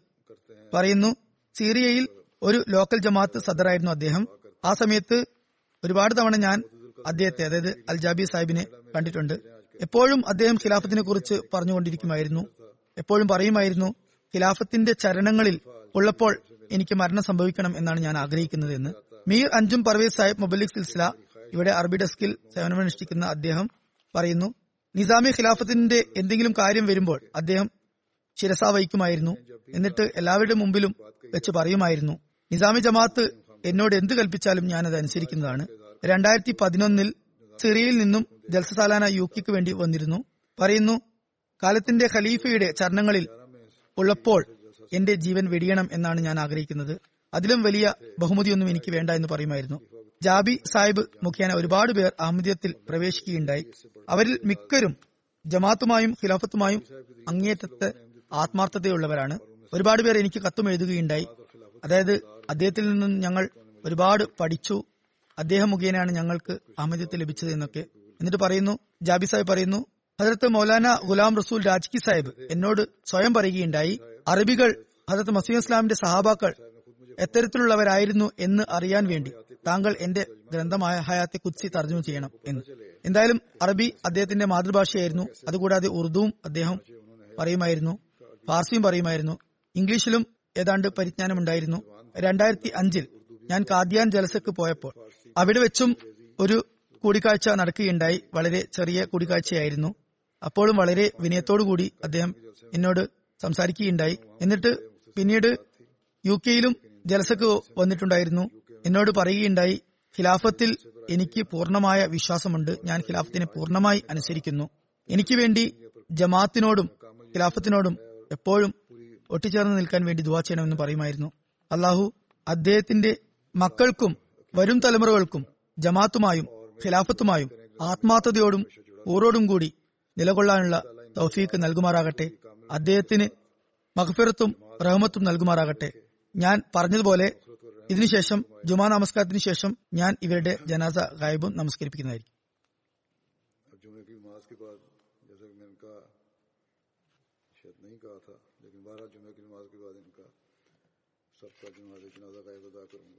പറയുന്നു സിറിയയിൽ ഒരു ലോക്കൽ ജമാഅത്ത് സദറായിരുന്നു അദ്ദേഹം. ആ സമയത്ത് ഒരുപാട് തവണ ഞാൻ അദ്ദേഹത്തെ അതായത് അൽജാബി സാഹിബിനെ കണ്ടിട്ടുണ്ട്. എപ്പോഴും അദ്ദേഹം ഖിലാഫത്തിനെ കുറിച്ച് പറഞ്ഞുകൊണ്ടിരിക്കുമായിരുന്നു. എപ്പോഴും പറയുമായിരുന്നു ഖിലാഫത്തിന്റെ ചരണങ്ങളിൽ ഉള്ളപ്പോൾ എനിക്ക് മരണം സംഭവിക്കണം എന്നാണ് ഞാൻ ആഗ്രഹിക്കുന്നത് എന്ന്. മീർ അഞ്ചും പർവേസ് സാഹിബ് മുബലിക് സിൽസില ഇവിടെ അറബി ഡെസ്കിൽ സേവനമനുഷ്ഠിക്കുന്ന അദ്ദേഹം പറയുന്നു നിസാമി ഖിലാഫത്തിന്റെ എന്തെങ്കിലും കാര്യം വരുമ്പോൾ അദ്ദേഹം ശിരസ വഹിക്കുമായിരുന്നു എന്നിട്ട് എല്ലാവരുടെ മുമ്പിലും വെച്ച് പറയുമായിരുന്നു നിസാമി ജമാഅത്ത് എന്നോട് എന്ത് കൽപ്പിച്ചാലും ഞാൻ അത് അനുസരിക്കുന്നതാണ്. രണ്ടായിരത്തി പതിനൊന്നിൽ സിറിയയിൽ നിന്നും ജൽസസാലാന യു കെക്ക് വേണ്ടി വന്നിരുന്നു. പറയുന്നു കാലത്തിന്റെ ഖലീഫയുടെ ചരണങ്ങളിൽ ഉള്ളപ്പോൾ എന്റെ ജീവൻ വെടിയണം എന്നാണ് ഞാൻ ആഗ്രഹിക്കുന്നത്. അതിലും വലിയ ബഹുമതിയൊന്നും എനിക്ക് വേണ്ട എന്ന് പറയുമായിരുന്നു. ജാബി സാഹിബ് മുഖേന ഒരുപാട് പേർ അഹമ്മദിയത്തിൽ പ്രവേശിക്കുകയുണ്ടായി. അവരിൽ മിക്കരും ജമാത്തുമായും ഖിലാഫത്തുമായും അങ്ങേയറ്റത്തെ ആത്മാർത്ഥതയുള്ളവരാണ്. ഒരുപാട് പേർ എനിക്ക് കത്തും എഴുതുകയുണ്ടായി. അതായത് അദ്ദേഹത്തിൽ നിന്നും ഞങ്ങൾ ഒരുപാട് പഠിച്ചു. അദ്ദേഹം മുഖേനയാണ് ഞങ്ങൾക്ക് അഹമ്മദിയത്ത് ലഭിച്ചത് എന്നൊക്കെ. എന്നിട്ട് പറയുന്നു ജാബി സാഹിബ് പറയുന്നു ഹജരത്ത് മൗലാന ഗുലാം റസൂൽ രാജ്കി സാഹിബ് എന്നോട് സ്വയം പറയുകയുണ്ടായി. അറബികൾ ഹജരത്ത് മസീം ഇസ്ലാമിന്റെ സഹാബാക്കൾ എത്തരത്തിലുള്ളവരായിരുന്നു എന്ന് അറിയാൻ വേണ്ടി താങ്കൾ എന്റെ ഗ്രന്ഥമായ ഹയാത്തെ കുത്സി തർജമ ചെയ്യണം എന്ന്. എന്തായാലും അറബി അദ്ദേഹത്തിന്റെ മാതൃഭാഷയായിരുന്നു. അതുകൂടാതെ ഉറുദുവും അദ്ദേഹം പറയുമായിരുന്നു ഫാർസിയും പറയുമായിരുന്നു ഇംഗ്ലീഷിലും ഏതാണ്ട് പരിജ്ഞാനമുണ്ടായിരുന്നു. രണ്ടായിരത്തി അഞ്ചിൽ ഞാൻ കാദ്യാൻ ജലസക്ക് പോയപ്പോൾ അവിടെ വെച്ചും ഒരു കൂടിക്കാഴ്ച നടക്കുകയുണ്ടായി. വളരെ ചെറിയ കൂടിക്കാഴ്ചയായിരുന്നു. അപ്പോഴും വളരെ വിനയത്തോടുകൂടി അദ്ദേഹം എന്നോട് സംസാരിക്കുകയുണ്ടായി. എന്നിട്ട് പിന്നീട് യു കെയിലും ജലസക്ക് വന്നിട്ടുണ്ടായിരുന്നു. എന്നോട് പറയുകയുണ്ടായി ഖിലാഫത്തിൽ എനിക്ക് പൂർണമായ വിശ്വാസമുണ്ട്. ഞാൻ ഖിലാഫത്തിനെ പൂർണമായി അനുസരിക്കുന്നു. എനിക്ക് വേണ്ടി ജമാഅത്തിനോടും ഖിലാഫത്തിനോടും എപ്പോഴും ഒട്ടിച്ചേർന്ന് നിൽക്കാൻ വേണ്ടി ദുവാ ചെയ്യണമെന്ന് പറയുമായിരുന്നു. അള്ളാഹു അദ്ദേഹത്തിന്റെ മക്കൾക്കും വരും തലമുറകൾക്കും ജമാത്തുമായും ഖിലാഫത്തുമായും ആത്മാർത്ഥതയോടും ഊറോടും കൂടി നിലകൊള്ളാനുള്ള തൗഫീക്ക് നൽകുമാറാകട്ടെ. അദ്ദേഹത്തിന് മഹഫിറത്തും റഹ്മത്തും നൽകുമാറാകട്ടെ ഞാൻ പറഞ്ഞതുപോലെ ഇതിനുശേഷം ജുമാ നമസ്കാരത്തിന് ശേഷം ഞാൻ ഇവരുടെ ജനാസ ഗായബും നമസ്കരിപ്പിക്കുന്നതായിരിക്കും अब जुमे की नमाज के बाद जैसा कि मैंने कहा शायद नहीं कहा था लेकिन बारह जुमे की नमाज के बाद इनका सबका जनाजा जनाजा का अदा करूंगा